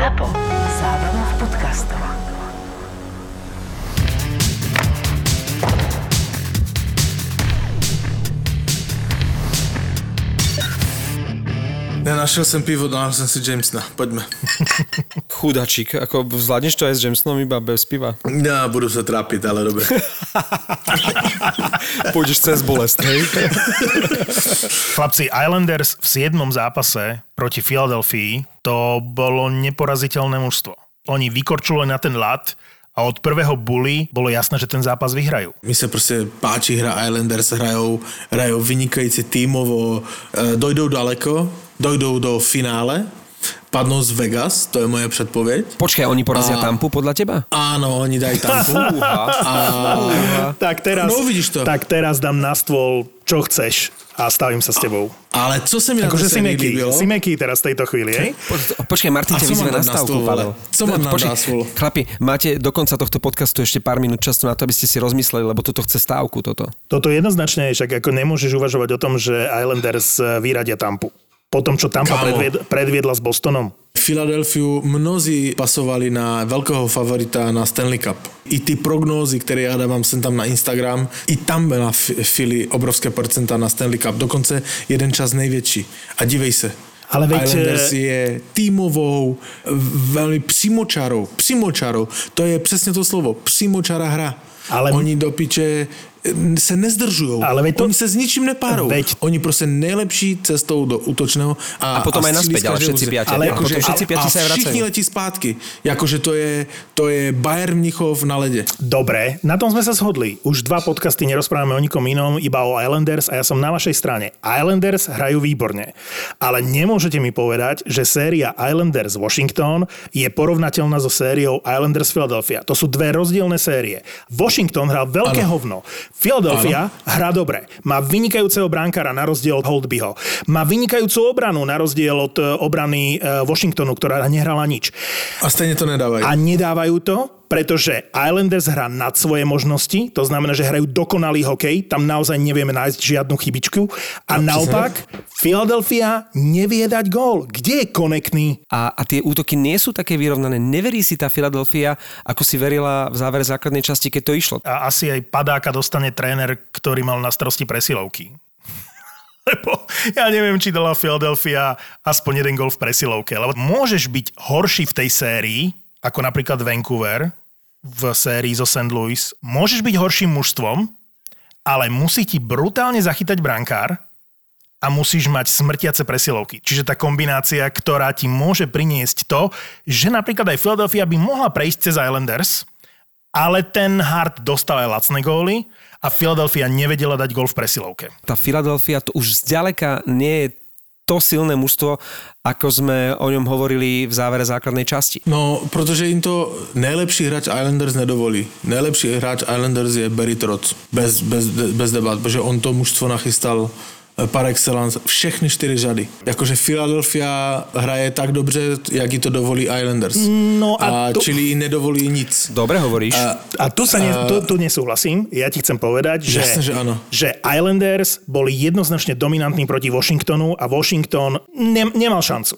ZAPO. Zábrná v podcastov. Nenašiel som pivo, dal som si Jamesona. Poďme. Chudačík, ako zvládneš to aj s Jamesonom iba bez piva? Ja budu sa trápiť, ale dobre. Pôjdeš cez bolest, hej? Chlapci, Islanders v 7. zápase proti Filadelfii to bolo neporaziteľné mužstvo. Oni vykorčujú na ten lat a od prvého bully bolo jasné, že ten zápas vyhrajú. Mi sa proste páči hra Islanders, hrajú, hrajú vynikajúci tímovo, e, dojdou daleko, dojdou do finále, padnú z Vegas, to je moja predpoveď. Počkaj, oni porazia A- Tampu podľa teba? Áno, oni dajú tampu. A, Tak teraz, No, vidíš to. tak teraz dám na stôl, čo chceš a stavím sa s tebou. ale co sa mi na Akože to si sérii meký, líbilo? si meký teraz v tejto chvíli, hej? Po- Počkaj, Martin ťa co vyzve na na stavku, Pavel. Co mám Počkaj, na stôl? Chlapi, máte do konca tohto podcastu ešte pár minút času na to, aby ste si rozmysleli, lebo toto chce stávku, toto. Toto jednoznačne, však ako nemôžeš uvažovať o tom, že Islanders eh, vyradia Tampu. Po tom, čo Tampa predvied, predviedla s Bostonom. Filadelfiu mnozí pasovali na veľkého favorita na Stanley Cup. I ty prognózy, které já dávám sem tam na Instagram, i tam byla F- Philly obrovské procenta na Stanley Cup. Dokonce jeden čas největší. A dívej se, Ale veď, Islanders eh, je týmovou, velmi přímočarou. Přímočarou. To je přesně to slovo. Přímočara hra. Ale- Oni do piče se nezdržujú. Ale to- Oni se s ničím nepárou. Veď- Oni prostě nejlepší cestou do útočného. A, A potom aj střílí naspäť, ale všetci piati. Ale A akože, potom všetci piati a, sa aj a vracajú. všichni letí zpátky. Jakože to je, to je Bayern Mnichov na lede. Dobre, na tom sme sa shodli. Už dva podcasty nerozprávame o nikom inom, iba o Islanders a ja som na vašej strane. Islanders hrajú výborne. Ale nemôžete mi povedať, že séria Islanders Washington je porovnateľná so sériou Islanders Philadelphia. To sú dve rozdielne série. Washington hral veľké Áno. hovno. Philadelphia hrá dobre. Má vynikajúceho bránkara na rozdiel od Holdbyho. Má vynikajúcu obranu na rozdiel od e, obrany e, Washingtonu, ktorá nehrala nič. A stejne to nedávajú. A nedávajú to, pretože Islanders hrá nad svoje možnosti, to znamená, že hrajú dokonalý hokej, tam naozaj nevieme nájsť žiadnu chybičku. A No, naopak, Philadelphia nevie dať gól. Kde je konektný? A, a tie útoky nie sú také vyrovnané. Neverí si tá Filadelfia, ako si verila v závere základnej časti, keď to išlo. A asi aj padáka dostane tréner, ktorý mal na starosti presilovky. Lebo ja neviem, či dala Philadelphia aspoň jeden gol v presilovke. Lebo môžeš byť horší v tej sérii, ako napríklad Vancouver v sérii zo St. Louis. Môžeš byť horším mužstvom, ale musí ti brutálne zachytať brankár a musíš mať smrtiace presilovky. Čiže tá kombinácia, ktorá ti môže priniesť to, že napríklad aj Philadelphia by mohla prejsť cez Islanders, ale ten Hart dostal aj lacné góly a Philadelphia nevedela dať gól v presilovke. Tá Filadelfia to už zďaleka nie je to silné mužstvo, ako sme o ňom hovorili v závere základnej časti. No, protože jim to nejlepší hráč Islanders nedovolí. Nejlepší hráč Islanders je Barry Trotz. Bez, bez, bez debat, protože on to mužstvo nachystal par excellence všechny čtyři řady. Jakože Philadelphia hraje tak dobře, jak ji to dovolí Islanders. No a a to- čili jí nedovolí nic. Dobre hovoríš. A, A tu, sa ne, tu, tu nesúhlasím. Ja ti chcem povedať, že, Jasne, že áno. že Islanders boli jednoznačne dominantní proti Washingtonu a Washington ne, nemal šancu.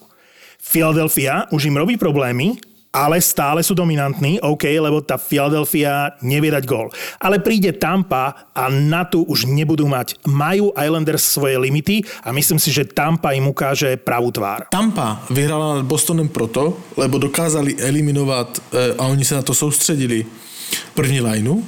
Philadelphia už im robí problémy, ale stále sú dominantní, OK, lebo tá Philadelphia nevie dať gól. Ale príde Tampa a na tu už nebudú mať. Majú Islanders svoje limity a myslím si, že Tampa im ukáže pravú tvár. Tampa vyhrala nad Bostonem proto, lebo dokázali eliminovat, eh, a oni se na to soustředili, první lineu,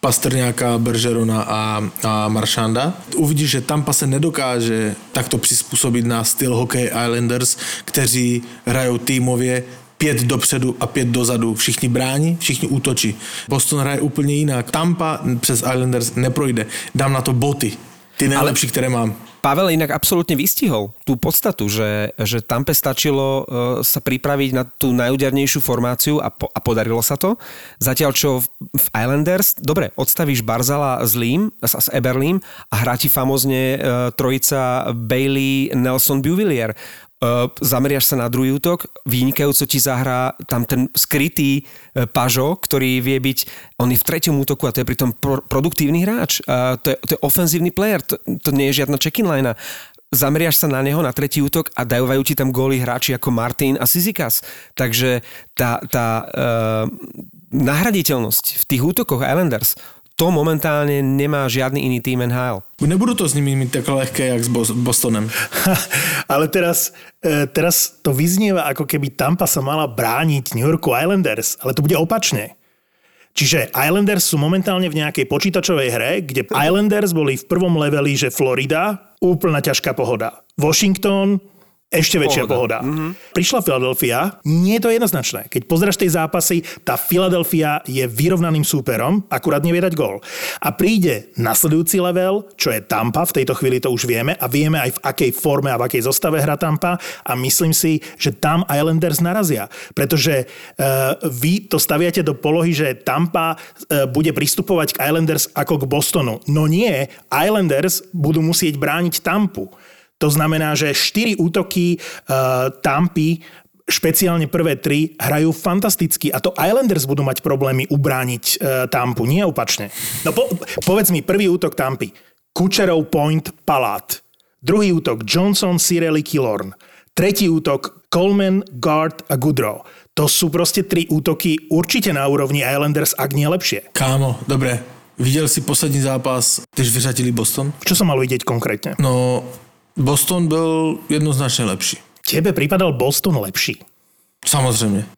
Pastrňáka, Beržerona a, a Maršanda. Uvidíš, že Tampa se nedokáže takto přizpůsobit na styl Hockey Islanders, kteří hrajou týmově pět dopředu a pět dozadu. Všichni brání, všichni útočí. Boston hraje úplně jinak. Tampa přes Islanders neprojde. Dám na to boty. Ty nejlepší, které mám. Pavel inak absolútne vystihol tú podstatu, že, že Tampe stačilo uh, sa pripraviť na tú najúdernejšiu formáciu a, po, a podarilo sa to. Zatiaľ čo v, v Islanders, dobre, odstavíš Barzala s Lím, s, s Eberlím a hrá ti famozne uh, trojica Bailey, Nelson, Buvillier. Zameriaš sa na druhý útok, vynikajúco ti zahrá tam ten skrytý uh, Pažo, ktorý vie byť, on je v treťom útoku a to je pritom pro, produktívny hráč. Uh, to, je, to je ofenzívny player, to, to nie je žiadna check-in line. zameriaš sa na neho, na tretí útok a dajú ti tam góly hráči ako Martin a Sizikas. Takže tá, tá uh, nahraditeľnosť v tých útokoch Islanders to momentálne nemá žiadny iný tým NHL. Nebudu to s nimi mít tak lehké, jak s Bostonem. Ale teraz, e, teraz to vyznieva, ako keby Tampa sa mala brániť New Yorku Islanders, ale to bude opačne. Čiže Islanders sú momentálne v nejakej počítačovej hre, kde Islanders boli v prvom leveli, že Florida, úplná ťažká pohoda. Washington, ešte väčšia pohoda. pohoda. Mm-hmm. Prišla Philadelphia, nie je to jednoznačné. Keď pozráš tej zápasy, tá Philadelphia je vyrovnaným súperom, akurát nevie dať gól. A príde nasledujúci level, čo je Tampa, v tejto chvíli to už vieme a vieme aj v akej forme a v akej zostave hra Tampa a myslím si, že tam Islanders narazia. Pretože uh, vy to staviate do polohy, že Tampa uh, bude pristupovať k Islanders ako k Bostonu. No nie, Islanders budú musieť brániť Tampu. To znamená, že 4 útoky uh, Tampy špeciálne prvé tri, hrajú fantasticky a to Islanders budú mať problémy ubrániť uh, Tampu, nie opačne. No po, povedz mi, prvý útok Tampy. Kučerov, Point, Palát. Druhý útok Johnson, Cirelli, Killorn. Tretí útok Coleman, Guard a Goodrow. To sú proste tri útoky určite na úrovni Islanders, ak nie lepšie. Kámo, dobre. Videl si poslední zápas, když vyřadili Boston? Čo som mal vidieť konkrétne? No, Boston byl jednoznačne lepší. Tebe pripadal Boston lepší? Samozrejme.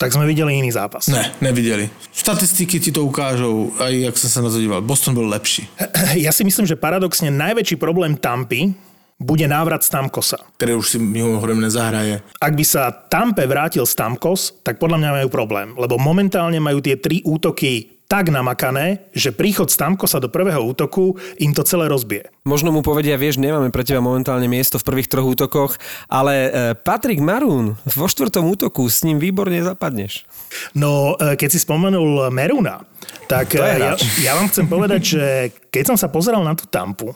Tak sme videli iný zápas. Ne, nevideli. Statistiky ti to ukážou, aj jak som sa na to díval. Boston byl lepší. Ja si myslím, že paradoxne najväčší problém Tampy bude návrat Stamkosa. Ktorý už si mimochodem nezahraje. Ak by sa Tampe vrátil Stamkos, tak podľa mňa majú problém, lebo momentálne majú tie tri útoky tak namakané, že príchod Stamkosa do prvého útoku im to celé rozbije. Možno mu povedia, vieš, nemáme pre teba momentálne miesto v prvých troch útokoch, ale e, Patrik Marún vo štvrtom útoku s ním výborne zapadneš. No, e, keď si spomenul Meruna, tak e, ja, ja vám chcem povedať, že keď som sa pozeral na tú tampu,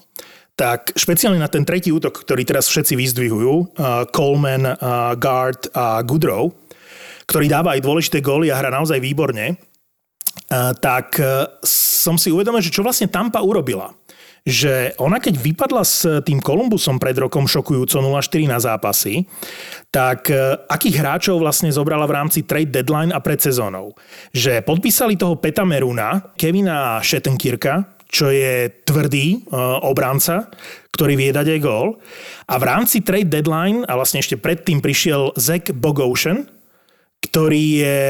tak špeciálne na ten tretí útok, ktorý teraz všetci vyzdvihujú, uh, Coleman, uh, Guard a Goodrow, ktorý dáva aj dôležité góly a hra naozaj výborne, tak e, som si uvedomil, že čo vlastne Tampa urobila že ona keď vypadla s tým Kolumbusom pred rokom šokujúco 0-4 na zápasy, tak e, akých hráčov vlastne zobrala v rámci trade deadline a pred sezónou? Že podpísali toho Peta Meruna, Kevina Šetenkirka, čo je tvrdý obranca, ktorý vie dať aj gól. A v rámci trade deadline, a vlastne ešte predtým prišiel Zach Bogosian, ktorý je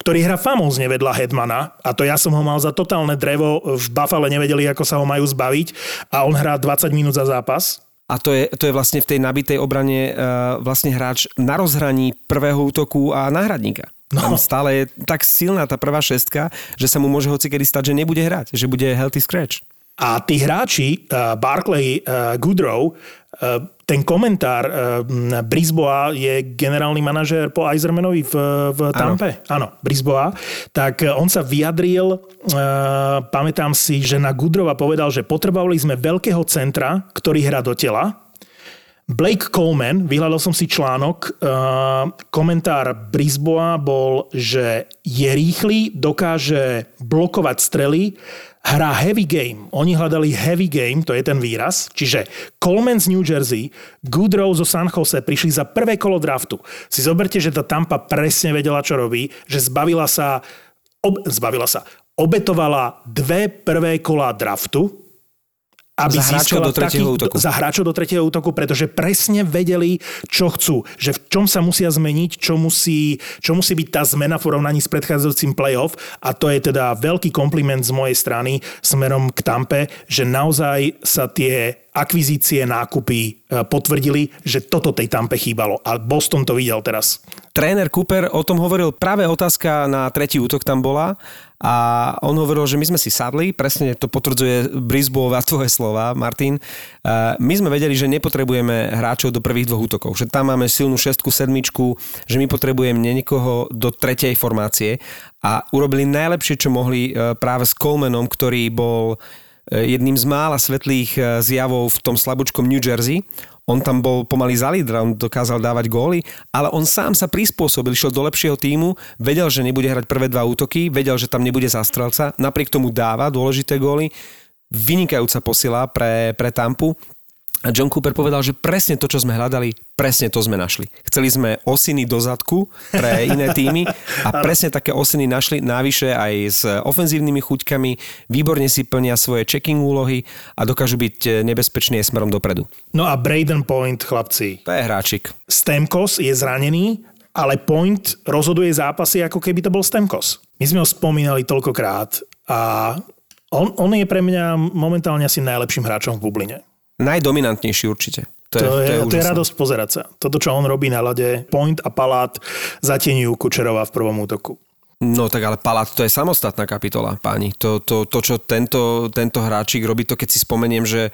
ktorý hrá famózne vedľa Hedmana a to ja som ho mal za totálne drevo, v Buffale nevedeli, ako sa ho majú zbaviť a on hrá 20 minút za zápas. A to je, to je vlastne v tej nabitej obrane uh, vlastne hráč na rozhraní prvého útoku a náhradníka. No. Tam stále je tak silná tá prvá šestka, že sa mu môže hocikedy stať, že nebude hrať, že bude healthy scratch. A tí hráči, uh, Barclay, uh, Goodrow, uh, ten komentár uh, Brisboa je generálny manažér po Eisermanovi v, v Tampe. Áno. Brisboa. Tak on sa vyjadril, uh, pamätám si, že na Goodrova povedal, že potrebovali sme veľkého centra, ktorý hrá do tela, Blake Coleman, vyhľadal som si článok, uh, komentár Brisboa bol, že je rýchly, dokáže blokovať strely, hrá heavy game. Oni hľadali heavy game, to je ten výraz. Čiže Coleman z New Jersey, Goodrow zo San Jose prišli za prvé kolo draftu. Si zoberte, že tá Tampa presne vedela, čo robí, že zbavila sa, ob, zbavila sa, obetovala dve prvé kola draftu, aby za hráčov do tretieho taký, útoku. Za hráčov do tretieho útoku, pretože presne vedeli, čo chcú. Že v čom sa musia zmeniť, čo musí, čo musí byť tá zmena v porovnaní s predchádzajúcim playoff. A to je teda veľký kompliment z mojej strany smerom k Tampe, že naozaj sa tie akvizície, nákupy e, potvrdili, že toto tej Tampe chýbalo. A Boston to videl teraz. Tréner Cooper o tom hovoril, práve otázka na tretí útok tam bola a on hovoril, že my sme si sadli, presne to potvrdzuje Brisbane a tvoje slova, Martin. E, my sme vedeli, že nepotrebujeme hráčov do prvých dvoch útokov, že tam máme silnú šestku, sedmičku, že my potrebujeme niekoho do tretej formácie a urobili najlepšie, čo mohli e, práve s Colemanom, ktorý bol jedným z mála svetlých eh, zjavov v tom slabúčkom New Jersey. On tam bol pomaly za lídra, on dokázal dávať góly, ale on sám sa prispôsobil, šiel do lepšieho týmu, vedel, že nebude hrať prvé dva útoky, vedel, že tam nebude zastrelca, napriek tomu dáva dôležité góly, vynikajúca posila pre, pre Tampu A John Cooper povedal, že presne to, čo sme hľadali, presne to sme našli. Chceli sme osiny do zadku pre iné týmy a presne také osiny našli návyše aj s ofenzívnymi chuťkami, výborne si plnia svoje checking úlohy a dokážu byť nebezpečný aj smerom dopredu. No a Braden Point, chlapci. To je hráčik. Stemkos je zranený, ale Point rozhoduje zápasy, ako keby to bol Stemkos. My sme ho spomínali toľkokrát a on, on je pre mňa momentálne asi najlepším hráčom v bubline. Najdominantnejší určite. To je, to je, to je, to je radosť pozerať sa. Toto, čo on robí na lade, Point a Palát zatieňujú Kučerova v prvom útoku. No tak ale Palát to je samostatná kapitola, páni. To, to, to čo tento, tento hráčik robí, to keď si spomeniem, že e,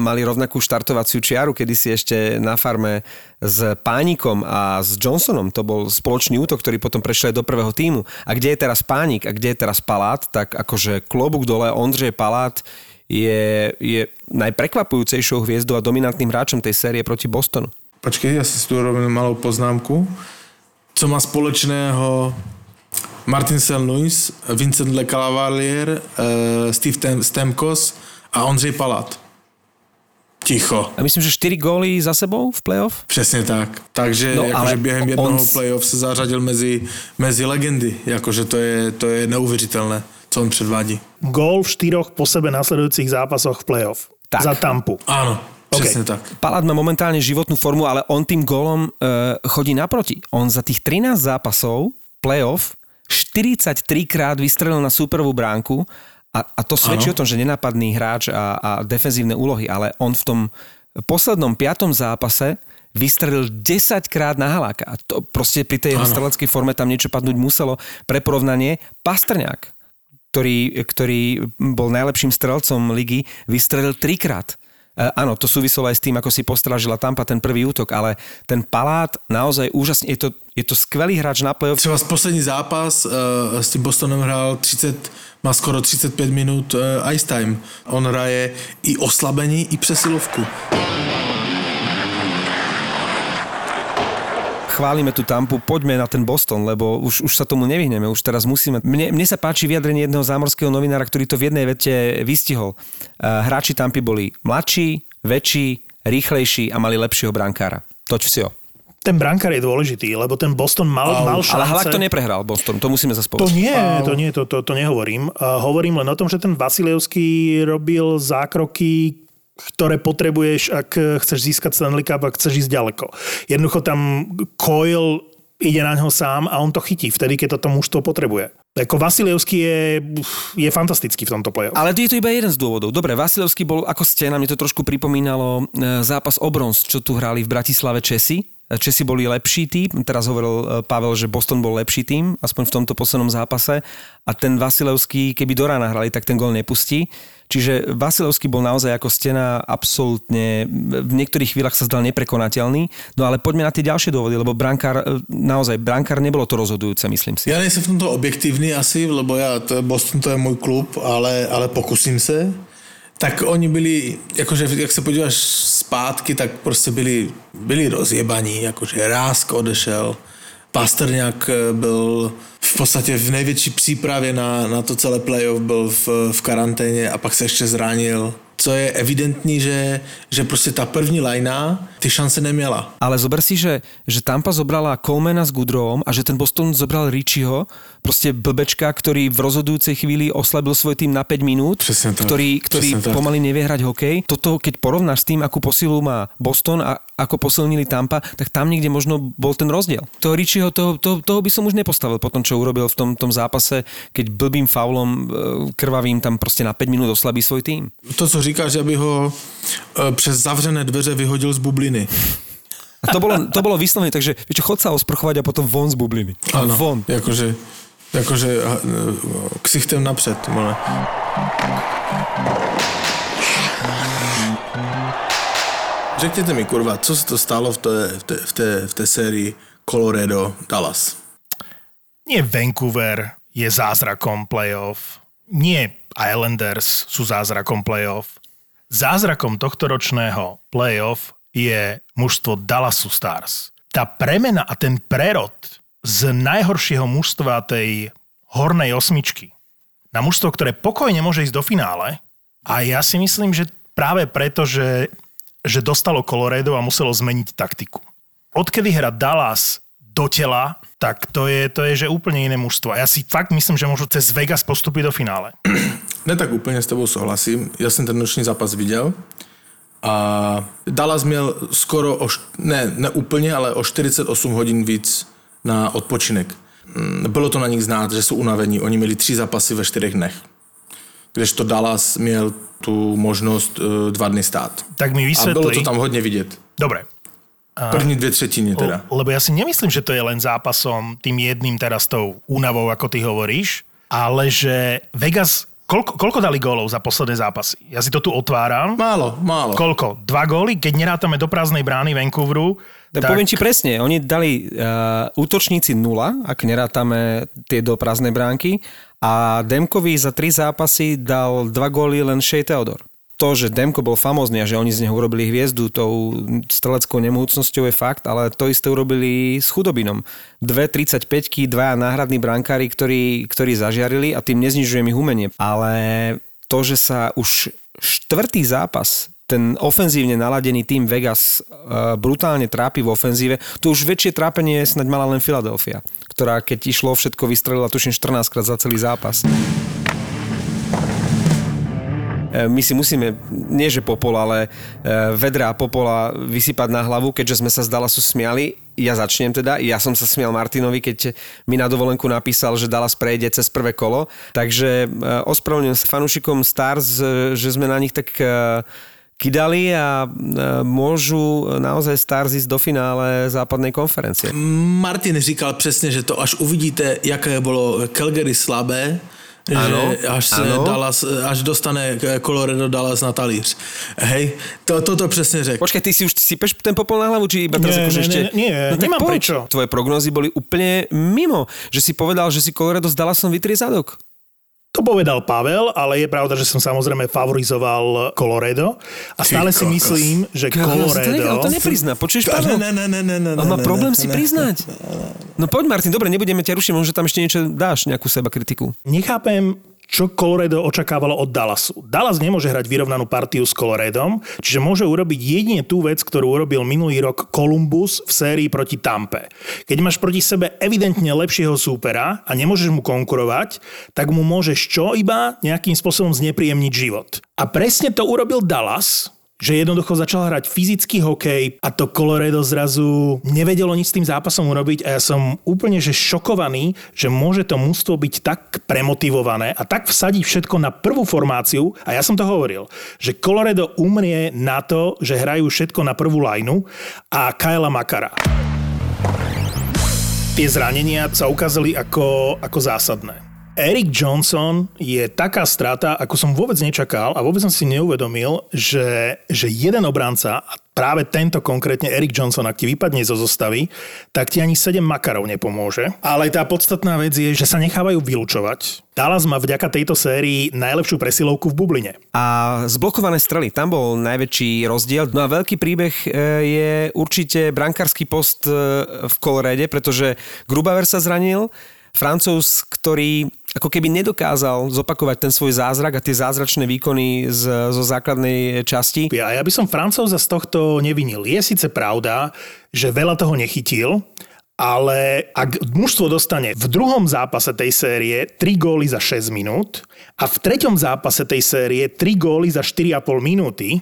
mali rovnakú štartovaciu čiaru, kedy si ešte na farme s Pánikom a s Johnsonom, to bol spoločný útok, ktorý potom prešiel do prvého týmu. A kde je teraz Pánik a kde je teraz Palát, tak akože klobúk dole, Ondřej Palát je, je najprekvapujúcejšou hviezdou a dominantným hráčom tej série proti Bostonu. Počkej, ja si tu robím malou poznámku. Co má společného Martin St. Louis, Vincent Le Calavalier, uh, Steve Stemkos a Ondřej Palat. Ticho. A myslím, že 4 góly za sebou v playoff? Přesně tak. Takže no, jakože během jednoho on... playoff se zařadil mezi, mezi legendy. Jakože to je, to je neuvěřitelné co on předvádí. Gól v štyroch po sebe nasledujúcich zápasoch v playoff. Tak. Za Tampu. Áno, Presne okay. tak. Palát má momentálne životnú formu, ale on tým golom e, chodí naproti. On za tých 13 zápasov playoff 43 krát vystrelil na superovú bránku a, a to svedčí ano. o tom, že nenápadný hráč a, a defenzívne úlohy, ale on v tom poslednom piatom zápase vystrelil 10 krát na haláka. A to proste pri tej jeho streleckej forme tam niečo padnúť muselo. Pre porovnanie, Pastrňák ktorý, ktorý bol najlepším strelcom ligy, vystrelil trikrát. E, áno, to súviselo aj s tým, ako si postražila Tampa ten prvý útok, ale ten Palát naozaj úžasne, je to, je to skvelý hráč na play-off. Třeba poslední zápas uh, s tým Bostonem hrál 30, má skoro 35 minút uh, ice time. On hraje i oslabení, i přesilovku. Chválime tú Tampu, poďme na ten Boston, lebo už, už sa tomu nevyhneme, už teraz musíme. Mne, mne sa páči vyjadrenie jedného zámorského novinára, ktorý to v jednej vete vystihol. Hráči Tampy boli mladší, väčší, rýchlejší a mali lepšieho brankára. Toč si ho ten brankár je dôležitý, lebo ten Boston mal, mal šance. Ale Halak to neprehral, Boston, to musíme zase To nie, to nie, to, to, to nehovorím. Uh, hovorím len o tom, že ten Vasilevský robil zákroky, ktoré potrebuješ, ak chceš získať Stanley Cup, ak chceš ísť ďaleko. Jednoducho tam Coil ide na ňo sám a on to chytí vtedy, keď to tomu mužstvo potrebuje. Ako Vasilevský je, je fantastický v tomto play Ale je to iba jeden z dôvodov. Dobre, Vasilevský bol ako ste, nám to trošku pripomínalo e, zápas o čo tu hrali v Bratislave Česi. Česi boli lepší tým, teraz hovoril e, Pavel, že Boston bol lepší tým, aspoň v tomto poslednom zápase a ten Vasilevský, keby do rána hrali, tak ten gol nepustí. Čiže Vasilevský bol naozaj ako stena absolútne, v niektorých chvíľach sa zdal neprekonateľný, no ale poďme na tie ďalšie dôvody, lebo brankár, e, naozaj brankár nebolo to rozhodujúce, myslím si. Ja nejsem v tomto objektívny asi, lebo ja, to je Boston to je môj klub, ale, ale pokusím se. Tak oni byli, akože, jak se podíváš zpátky, tak prostě byli, byli rozjebaní, akože Rásk odešel, Pastrňák eh, byl v podstatě v největší přípravě na, na to celé playoff, byl v, v karanténě a pak se ještě zranil co je evidentní, že, že prostě ta první lajna ty šance neměla. Ale zober si, že, že Tampa zobrala Colemana s Goodrowom a že ten Boston zobral Richieho, proste blbečka, ktorý v rozhodujúcej chvíli oslabil svoj tým na 5 minút, tak, ktorý, ktorý pomaly nevie hrať hokej. Toto, keď porovnáš s tým, akú posilu má Boston a ako posilnili Tampa, tak tam niekde možno bol ten rozdiel. Toho Richieho, toho, toho, toho by som už nepostavil po tom, čo urobil v tom, tom zápase, keď blbým faulom e, krvavým tam proste na 5 minút oslabí svoj tým. To, co říkáš, aby ho e, přes zavřené dveře vyhodil z bubliny. A to bolo, to bolo vyslovene, takže vieš, chod sa osprchovať a potom von z bubliny. Áno, von. Akože, akože ksichtem napřed. Mole. Řekněte mi, kurva, co se to stalo v té, v té, v té, v té sérii Colorado Dallas? Nie Vancouver je zázrakom playoff. Nie Islanders sú zázrakom playoff. Zázrakom tohto ročného playoff je mužstvo Dallasu Stars. Tá premena a ten prerod z najhoršieho mužstva tej hornej osmičky na mužstvo, ktoré pokojne môže ísť do finále a ja si myslím, že práve preto, že že dostalo Colorado a muselo zmeniť taktiku. Odkedy hra Dallas do tela, tak to je, to je že úplne iné mužstvo. A ja si fakt myslím, že môžu cez Vegas postúpiť do finále. Ne tak úplně s tebou souhlasím. Já jsem ten noční zápas viděl a Dallas měl skoro, o, ne, ne úplně, ale o 48 hodin víc na odpočinek. Mm, Bylo to na nich znát, že jsou unavení. Oni měli tři zápasy ve čtyřech dnech. Kdežto Dallas měl tu možnost eh, dva dny stát. Tak mi A bylo to vysvetli... tam hodně vidět. Dobre, První dvě třetiny teda. Le- Lebo ja si nemyslím, že to je len zápasom tým jedným teraz tou únavou, ako ty hovoríš, ale že Vegas... Koľko, koľko dali gólov za posledné zápasy? Ja si to tu otváram. Málo, málo. Koľko? Dva góly? Keď nerátame do prázdnej brány Vancouveru, Tak... Poviem ti presne, oni dali uh, útočníci nula, ak nerátame tie do prázdnej bránky a Demkovi za tri zápasy dal dva góly len Shea Theodore. To, že Demko bol famózny a že oni z neho urobili hviezdu tou streleckou nemúcnosťou je fakt, ale to isté urobili s chudobinom. Dve 35 dvaja náhradní brankári, ktorí, ktorí zažiarili a tým neznižujem ich umenie. Ale to, že sa už štvrtý zápas ten ofenzívne naladený tým Vegas uh, brutálne trápi v ofenzíve. Tu už väčšie trápenie snáď mala len Philadelphia, ktorá keď išlo všetko vystrelila tuším 14 krát za celý zápas. E, My si musíme, nie že popol, ale e, vedra a popola vysypať na hlavu, keďže sme sa z Dallasu smiali. Ja začnem teda. Ja som sa smial Martinovi, keď mi na dovolenku napísal, že Dallas prejde cez prvé kolo. Takže e, ospravedlňujem sa fanúšikom Stars, e, že sme na nich tak kydali a e, môžu naozaj Stars ísť do finále západnej konferencie. Martin říkal přesně, že to až uvidíte, jaké bylo Calgary slabé, Ano, že až, se ano. Dallas, až dostane Colorado Dallas na talíř. Hej, to, toto přesně řekl. Počkaj, ty si už sypeš ten popol na hlavu, či iba teraz Nie, akože ešte... nie, nie, tak nemám prečo. Tvoje prognózy boli úplne mimo, že si povedal, že si Colorado s Dallasom vytrie zadok. To povedal Pavel, ale je pravda, že som samozrejme favorizoval Colorado a stále si myslím, že Colorado... to neprizná. Počuješ, Pavel? On má problém si priznať. No poď, Martin, dobre, nebudeme ťa rušiť, možno tam ešte niečo dáš, nejakú seba kritiku. Nechápem, čo Colorado očakávalo od Dallasu. Dallas nemôže hrať vyrovnanú partiu s Coloradom, čiže môže urobiť jedine tú vec, ktorú urobil minulý rok Columbus v sérii proti Tampe. Keď máš proti sebe evidentne lepšieho súpera a nemôžeš mu konkurovať, tak mu môžeš čo iba nejakým spôsobom znepríjemniť život. A presne to urobil Dallas, že jednoducho začal hrať fyzický hokej a to Colorado zrazu nevedelo nič s tým zápasom urobiť a ja som úplne že šokovaný, že môže to mústvo byť tak premotivované a tak vsadiť všetko na prvú formáciu a ja som to hovoril, že Colorado umrie na to, že hrajú všetko na prvú lajnu a Kyla Makara. Tie zranenia sa ukázali ako, ako zásadné. Eric Johnson je taká strata, ako som vôbec nečakal a vôbec som si neuvedomil, že, že jeden obranca, a práve tento konkrétne Eric Johnson, ak ti vypadne zo zostavy, tak ti ani 7 makarov nepomôže. Ale tá podstatná vec je, že sa nechávajú vylúčovať. Dallas má vďaka tejto sérii najlepšiu presilovku v bubline. A zblokované strely, tam bol najväčší rozdiel. No a veľký príbeh e, je určite brankársky post e, v Colorade, pretože Grubaver sa zranil, Francúz, ktorý ako keby nedokázal zopakovať ten svoj zázrak a tie zázračné výkony z, zo základnej časti. A ja by som Francúza z tohto nevinil. Je síce pravda, že veľa toho nechytil, ale ak mužstvo dostane v druhom zápase tej série 3 góly za 6 minút a v treťom zápase tej série 3 góly za 4,5 minúty,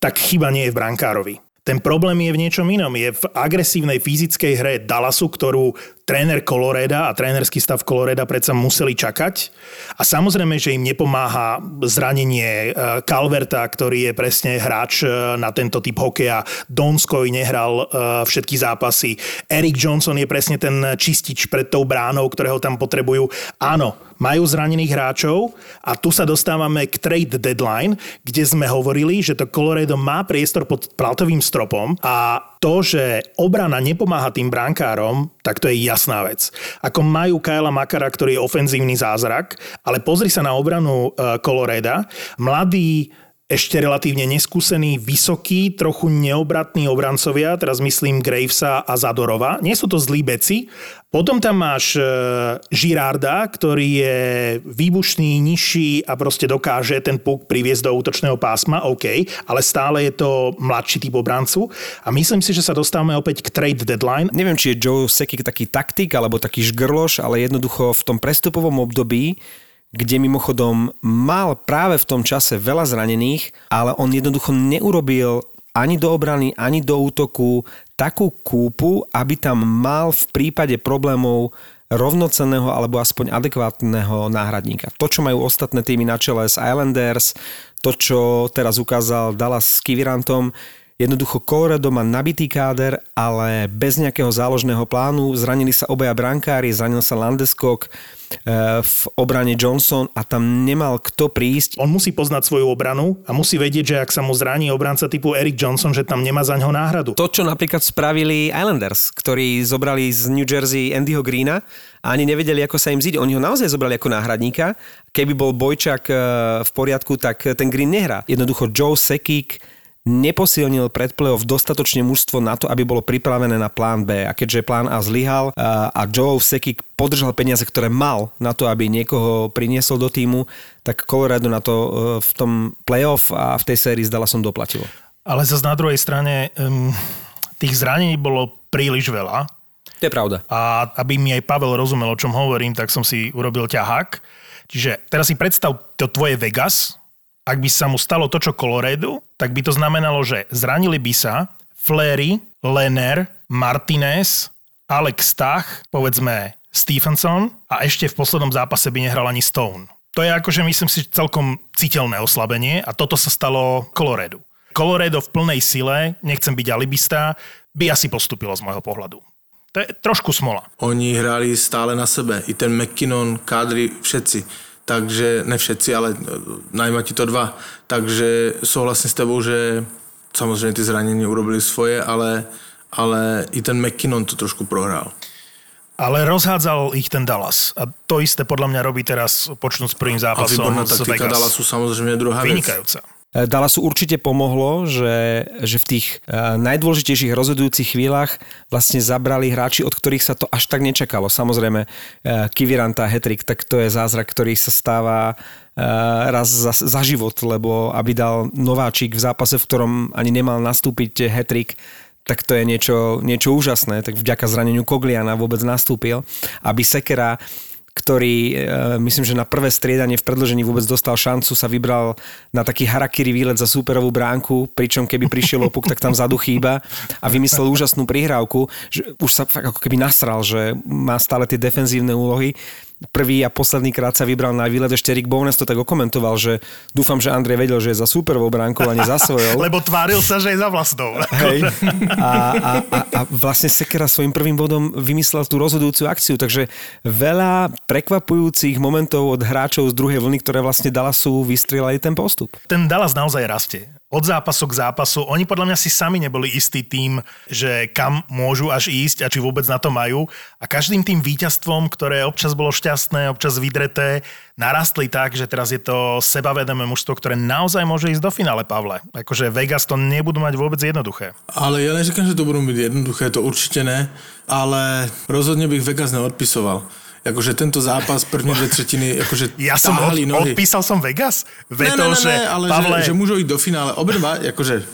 tak chyba nie je v brankárovi. Ten problém je v niečom inom. Je v agresívnej fyzickej hre Dallasu, ktorú tréner Coloreda a trénerský stav Coloreda predsa museli čakať. A samozrejme, že im nepomáha zranenie eh, Calverta, ktorý je presne hráč eh, na tento typ hokeja. Donskoj nehral eh, všetky zápasy. Eric Johnson je presne ten čistič pred tou bránou, ktorého tam potrebujú. Áno, majú zranených hráčov a tu sa dostávame k trade deadline, kde sme hovorili, že to Colorado má priestor pod platovým stropom a to, že obrana nepomáha tým brankárom, tak to je jasná vec. Ako majú Kyla Makara, ktorý je ofenzívny zázrak, ale pozri sa na obranu uh, Coloreda. Mladý ešte relatívne neskúsení, vysokí, trochu neobratní obrancovia, teraz myslím Gravesa a Zadorova. Nie sú to zlí beci. Potom tam máš e, Girarda, ktorý je výbušný, nižší a proste dokáže ten puk priviesť do útočného pásma, OK, ale stále je to mladší typ obrancu. A myslím si, že sa dostávame opäť k trade deadline. Neviem, či je Joe Sekik taký taktik alebo taký žgrloš, ale jednoducho v tom prestupovom období kde mimochodom mal práve v tom čase veľa zranených, ale on jednoducho neurobil ani do obrany, ani do útoku takú kúpu, aby tam mal v prípade problémov rovnocenného alebo aspoň adekvátneho náhradníka. To, čo majú ostatné týmy na čele s Islanders, to, čo teraz ukázal Dallas s Kivirantom, Jednoducho Colorado má nabitý káder, ale bez nejakého záložného plánu. Zranili sa obaja brankári, zranil sa Landeskog, v obrane Johnson a tam nemal kto prísť. On musí poznať svoju obranu a musí vedieť, že ak sa mu zraní obranca typu Eric Johnson, že tam nemá za ňo náhradu. To, čo napríklad spravili Islanders, ktorí zobrali z New Jersey Andyho Greena a ani nevedeli, ako sa im zíde. Oni ho naozaj zobrali ako náhradníka. Keby bol Bojčak eh, v poriadku, tak ten Green nehrá. Jednoducho Joe Sekik neposilnil pred playoff dostatočne mužstvo na to, aby bolo pripravené na plán B. A keďže plán A zlyhal a Joe Sekik podržal peniaze, ktoré mal na to, aby niekoho priniesol do týmu, tak Colorado na to e, v tom playoff a v tej sérii zdala som doplatilo. Ale zase na druhej strane tých zranení bolo príliš veľa. To je pravda. A aby mi aj Pavel rozumel, o čom hovorím, tak som si urobil ťahák. Čiže teraz si predstav to tvoje Vegas, ak by sa mu stalo to, čo Colorado, tak by to znamenalo, že zranili by sa Flery, Lenner, Martinez, Alex Stach, povedzme Stephenson a ešte v poslednom zápase by nehral ani Stone. To je akože myslím si celkom citeľné oslabenie a toto sa stalo Colorado. Colorado v plnej sile, nechcem byť alibista, by asi postupilo z môjho pohľadu. To je trošku smola. Oni hrali stále na sebe. I ten McKinnon, kádry, všetci takže ne všetci, ale e, najma ti to dva. Takže souhlasím s tebou, že samozřejmě ty zranění urobili svoje, ale, ale i ten McKinnon to trošku prohrál. Ale rozhádzal ich ten Dallas. A to isté podľa mňa robí teraz počnúť s prvým zápasom a z Vegas. Dallasu samozrejme druhá Vynikajúca. vec. Dallasu určite pomohlo, že, že v tých eh, najdôležitejších rozhodujúcich chvíľach vlastne zabrali hráči, od ktorých sa to až tak nečakalo. Samozrejme, eh, Kiviranta, Hetrik, tak to je zázrak, ktorý sa stáva raz za, za život, lebo aby dal nováčik v zápase, v ktorom ani nemal nastúpiť Hetrik, tak to je niečo, niečo úžasné. Tak vďaka zraneniu Kogliana vôbec nastúpil. Aby Sekera ktorý e, myslím, že na prvé striedanie v predložení vôbec dostal šancu, sa vybral na taký harakiri výlet za súperovú bránku, pričom keby prišiel opuk, tak tam vzadu chýba a vymyslel úžasnú prihrávku, že už sa ako keby nasral, že má stále tie defenzívne úlohy prvý a posledný krát sa vybral na výlet, ešte Rick Bowness to tak okomentoval, že dúfam, že Andrej vedel, že je za superovou bránkou a nie za svojou. Lebo tváril sa, že je za vlastnou. Hej. A, a, a, a vlastne Sekera svojim prvým bodom vymyslel tú rozhodujúcu akciu, takže veľa prekvapujúcich momentov od hráčov z druhej vlny, ktoré vlastne Dallasu vystrelali ten postup. Ten Dallas naozaj rastie od zápasu k zápasu. Oni podľa mňa si sami neboli istý tým, že kam môžu až ísť a či vôbec na to majú. A každým tým víťazstvom, ktoré občas bolo šťastné, občas vydreté, narastli tak, že teraz je to sebavedomé mužstvo, ktoré naozaj môže ísť do finále, Pavle. Akože Vegas to nebudú mať vôbec jednoduché. Ale ja neříkám, že to budú byť jednoduché, to určite ne, ale rozhodne bych Vegas neodpisoval akože tento zápas první dve tretiny akože Ja som od, nohy. odpísal som Vegas? Veto, ne, ne, ne, že ne, ale Pavle... že, že môžu ísť do finále. Obidva, akože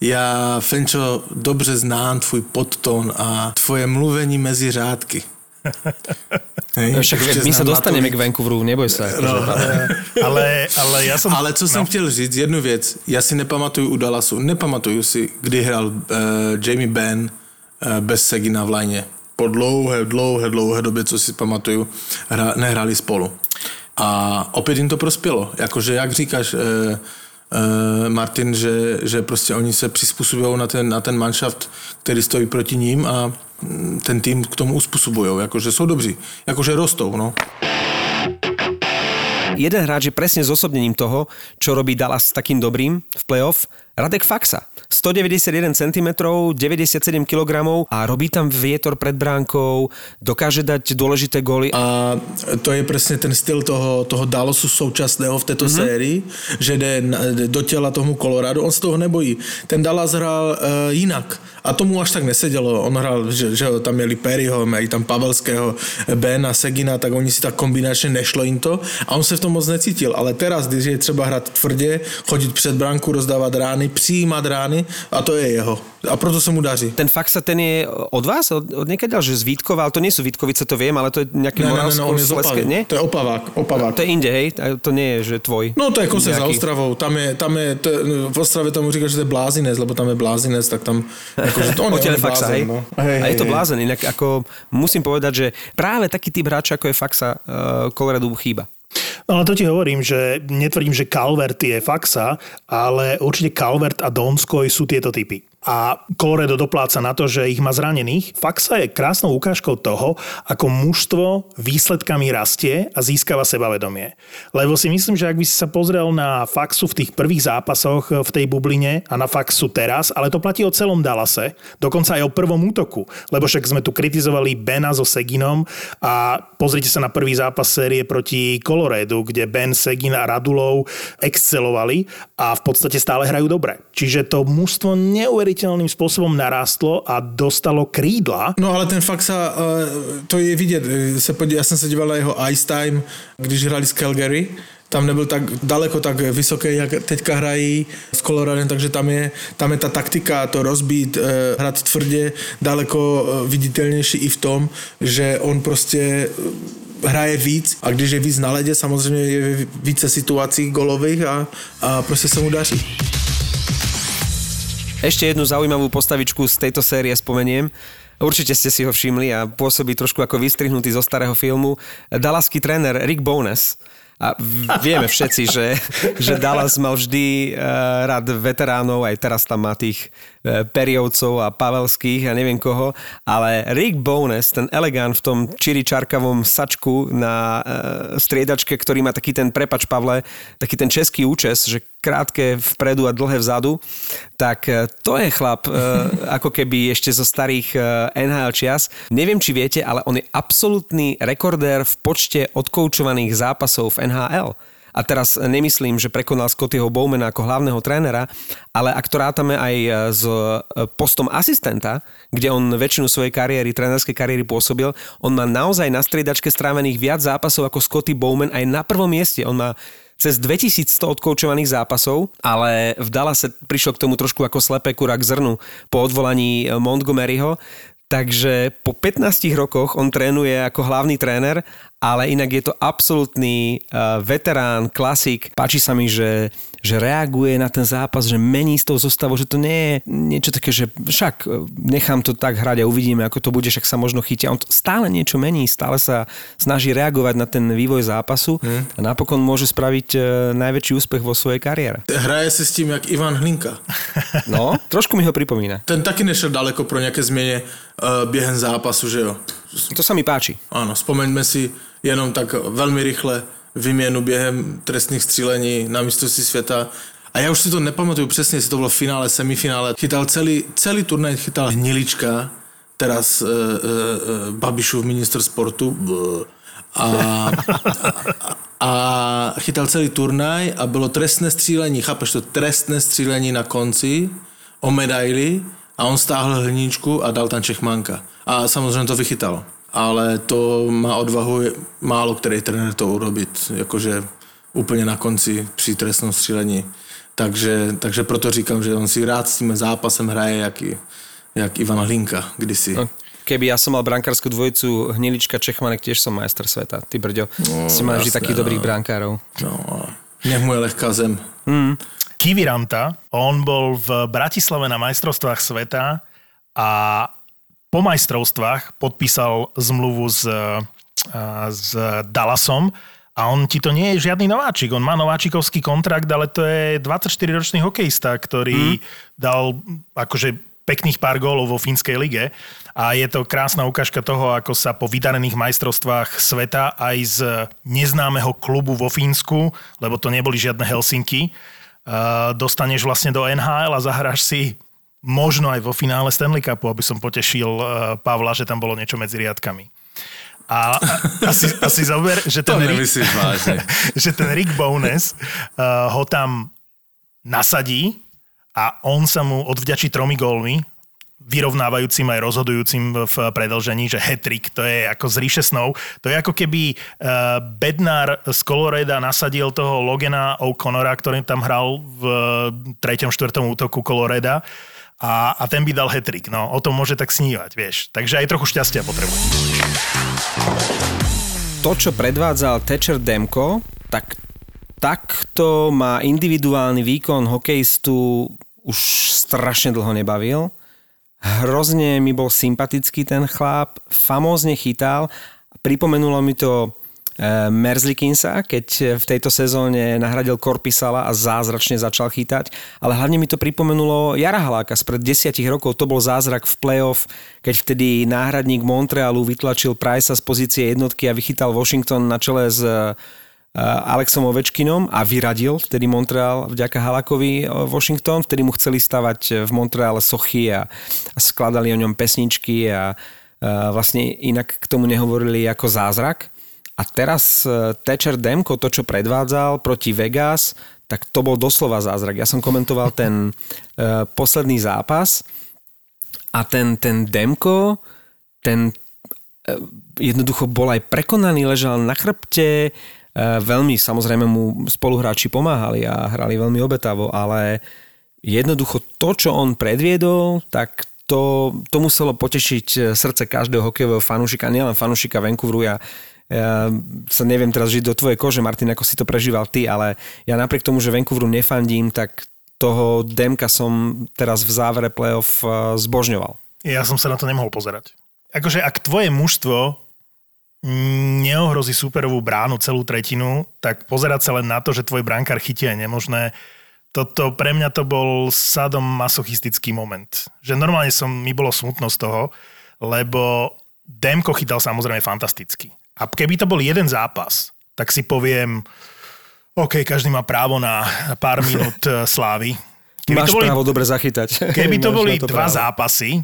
ja, Fenčo, dobře znám tvůj podtón a tvoje mluvení mezi řádky. Hej, no, však my sa dostaneme k Vancouveru, neboj sa. Akože, no, ale, ale ja som... Ale co no. jsem chtěl říct, jednu věc. Ja si nepamatuju u Dallasu, nepamatuju si, kdy hral uh, Jamie Benn uh, bez Segina v lajně po dlouhé, dlouhé, dlouhé době, co si pamatuju, hra, nehráli spolu. A opět jim to prospělo. Jakože, jak říkáš, e, e, Martin, že, že prostě oni se přizpůsobují na ten, na ten manšaft, který stojí proti ním a mm, ten tým k tomu uspôsobujú. Jakože jsou dobří. Jakože rostou, no. Jeden hráč je presne zosobnením toho, čo robí Dallas takým dobrým v playoff. Radek Faxa. 191 cm, 97 kg a robí tam vietor pred bránkou, dokáže dať dôležité góly. A to je přesně ten styl toho, toho Dallasu současného v této mm-hmm. sérii, že jde do těla tomu Colorado, on se toho nebojí. Ten Dallas hrál uh, jinak a tomu až tak nesedělo. On hrál, že, že tam měli Perryho, mají tam Pavelského, Bena, Segina, tak oni si tak kombinačně nešlo jim to a on se v tom moc necítil. Ale teraz, když je třeba hrát tvrdě, chodit před bránku, rozdávat rány, přijímat rány a to je jeho. A proto se mu daří. Ten Faxa, ten je od vás? Od, od niekiaľ, že z Vítkova, ale to nie sú Vítkovice, to viem, ale to je nejaké Ne, ne, ne, on je z Opavy. nie? To je Opavák. Opavák. To je inde, hej? To nie je, že tvoj. No to je kose za Nejaký- Ostravou, tam je, tam je to, v Ostravě tomu říká, že to je blázinec, lebo tam je blázinec, tak tam, akože to on, je- on Odtiaľ je Faxa, blázen, hej? no. A je to blázen, inak ako musím povedať, že práve taký typ hráča, ako je Faxa, uh, Colorado chýba. No ale to ti hovorím, že netvrdím, že Calvert je Faxa, ale určite Calvert a Donskoj sú tieto typy. A Colorado dopláca na to, že ich má zranených. Faxa je krásnou ukážkou toho, ako mužstvo výsledkami rastie a získava sebavedomie. Lebo si myslím, že ak by si sa pozrel na Faxu v tých prvých zápasoch v tej bubline a na Faxu teraz, ale to platí o celom Dallase, dokonca aj o prvom útoku. Lebo však sme tu kritizovali Bena so Seginom a pozrite sa na prvý zápas série proti Colorado, kde Ben, Segin a Radulov excelovali a v podstate stále hrajú dobre. Čiže to mužstvo neuveriteľným spôsobom narástlo a dostalo krídla. No ale ten Faxa, eh, to je se podí, já jsem se díval na jeho Ice Time, když hrali s Calgary, tam nebyl tak daleko tak vysoký, jak teďka hrají s Coloradem, takže tam je, tam je ta taktika, to rozbít, eh, hrát tvrdě, daleko eh, viditelnější i v tom, že on prostě hraje víc a když je víc na ledě, samozřejmě je více situací golových a, a prostě se mu daří. Ešte jednu zaujímavú postavičku z tejto série spomeniem. Určite ste si ho všimli a pôsobí trošku ako vystrihnutý zo starého filmu. Dallaský tréner Rick Bowness. A vieme všetci, že, že Dallas mal vždy uh, rád veteránov, aj teraz tam má tých Periovcov a Pavelských a neviem koho, ale Rick Bowness, ten elegant v tom čiričarkavom sačku na uh, striedačke, ktorý má taký ten, prepač Pavle, taký ten český účes, že krátke vpredu a dlhé vzadu, tak e, to je chlap e, ako keby ešte zo starých e, NHL čias. Neviem, či viete, ale on je absolútny rekordér v počte odkoučovaných zápasov v NHL. A teraz nemyslím, že prekonal Scottyho Bowmana ako hlavného trénera, ale ak to rátame aj e, s e, postom asistenta, kde on väčšinu svojej kariéry, trénerskej kariéry pôsobil, on má naozaj na striedačke strávených viac zápasov ako Scotty Bowman aj na prvom mieste. On má cez 2100 odkoučovaných zápasov, ale v Dallase prišiel k tomu trošku ako slepé kura k zrnu po odvolaní eh, Montgomeryho. Takže po 15 rokoch on trénuje ako hlavný tréner, ale inak je to absolútny uh, veterán, klasik. Páči sa mi, že, že reaguje na ten zápas, že mení s tou zostavou, že to nie je niečo také, že však eh, nechám to tak hrať a uvidíme, ako to bude, však sa možno chytia. On stále niečo mení, stále sa snaží reagovať na ten vývoj zápasu a napokon môže spraviť uh, najväčší úspech vo svojej kariére. Hraje se s tím jak Ivan Hlinka. No, trošku mi ho pripomína. Ten taky nešel daleko pro nějaké změně uh, během zápasu, že jo. To sa mi páči. Ano, vzpomeňme si jenom tak velmi rychle vyměnu během trestných střílení na mistrovství světa. A já už si to nepamatuju přesně, jestli to bylo finále, semifinále. Chytal celý, celý turnaj, chytal Hnilička, teraz uh, uh, Babišův minister sportu. Bl. A, a, a chytal celý turnaj a bylo trestné střílení, chápeš to, trestné střílení na konci o medaili a on stáhl hníčku a dal tam Čechmanka. A samozřejmě to vychytalo. Ale to má odvahu málo který trenér to urobit, jakože úplně na konci při trestnom střílení. Takže, takže proto říkám, že on si rád s tím zápasem hraje jak, i, jak Ivan Hlinka kdysi. No, Keby ja som mal brankárskú dvojicu Hnilička Čechmanek, tiež som majster sveta. Ty brďo, No, si máš vždy takých no. dobrých brankárov. No, nech mu je lehká zem. Kiviranta, on bol v Bratislave na majstrovstvách sveta a po majstrovstvách podpísal zmluvu s, a, s Dallasom a on ti to nie je žiadny nováčik. On má nováčikovský kontrakt, ale to je 24-ročný hokejista, ktorý dal akože pekných pár gólov vo fínskej lige a je to krásna ukážka toho, ako sa po vydarených majstrovstvách sveta aj z neznámeho klubu vo Fínsku, lebo to neboli žiadne Helsinky, uh, dostaneš vlastne do NHL a zahráš si možno aj vo finále Stanley Cupu, aby som potešil uh, Pavla, že tam bolo niečo medzi riadkami. A asi, asi zober, že ten, Rick, že ten Rick Bowness uh, ho tam nasadí a on sa mu odvďačí tromi gólmi, vyrovnávajúcim aj rozhodujúcim v predlžení, že hetrik, to je ako z ríše snov. To je ako keby uh, Bednár z Coloreda nasadil toho Logena O'Connora, ktorý tam hral v 3. 4. útoku Coloreda a, a ten by dal hetrik. No, o tom môže tak snívať, vieš. Takže aj trochu šťastia potrebuje. To, čo predvádzal Thatcher Demko, tak takto ma individuálny výkon hokejistu už strašne dlho nebavil. Hrozne mi bol sympatický ten chlap, famózne chytal. Pripomenulo mi to Merzlikinsa, keď v tejto sezóne nahradil Korpisala a zázračne začal chytať. Ale hlavne mi to pripomenulo Jara Haláka spred desiatich rokov. To bol zázrak v playoff, keď vtedy náhradník Montrealu vytlačil Price'a z pozície jednotky a vychytal Washington na čele s Alexom Ovečkinom a vyradil vtedy Montreal vďaka Halakovi Washington, vtedy mu chceli stavať v Montreale sochy a, skladali o ňom pesničky a vlastne inak k tomu nehovorili ako zázrak. A teraz e, Thatcher Demko, to čo predvádzal proti Vegas, tak to bol doslova zázrak. Ja som komentoval ten uh, posledný zápas a ten, ten Demko, ten uh, jednoducho bol aj prekonaný, ležal na chrbte, Veľmi samozrejme mu spoluhráči pomáhali a hrali veľmi obetavo, ale jednoducho to, čo on predviedol, tak to, to muselo potešiť srdce každého hokejového fanúšika, nielen fanúšika Vancouveru. Ja, ja sa neviem teraz žiť do tvojej kože, Martin, ako si to prežíval ty, ale ja napriek tomu, že Vancouveru nefandím, tak toho Demka som teraz v závere playoff zbožňoval. Ja som sa na to nemohol pozerať. Akože ak tvoje mužstvo neohrozí superovú bránu celú tretinu, tak pozerať sa len na to, že tvoj brankár chytí je nemožné. Toto pre mňa to bol sadom masochistický moment. Že normálne som, mi bolo smutno z toho, lebo Demko chytal samozrejme fantasticky. A keby to bol jeden zápas, tak si poviem, OK, každý má právo na pár minút eh, slávy. Keby Máš to boli, právo dobre zachytať. Keby to boli dva právo. zápasy,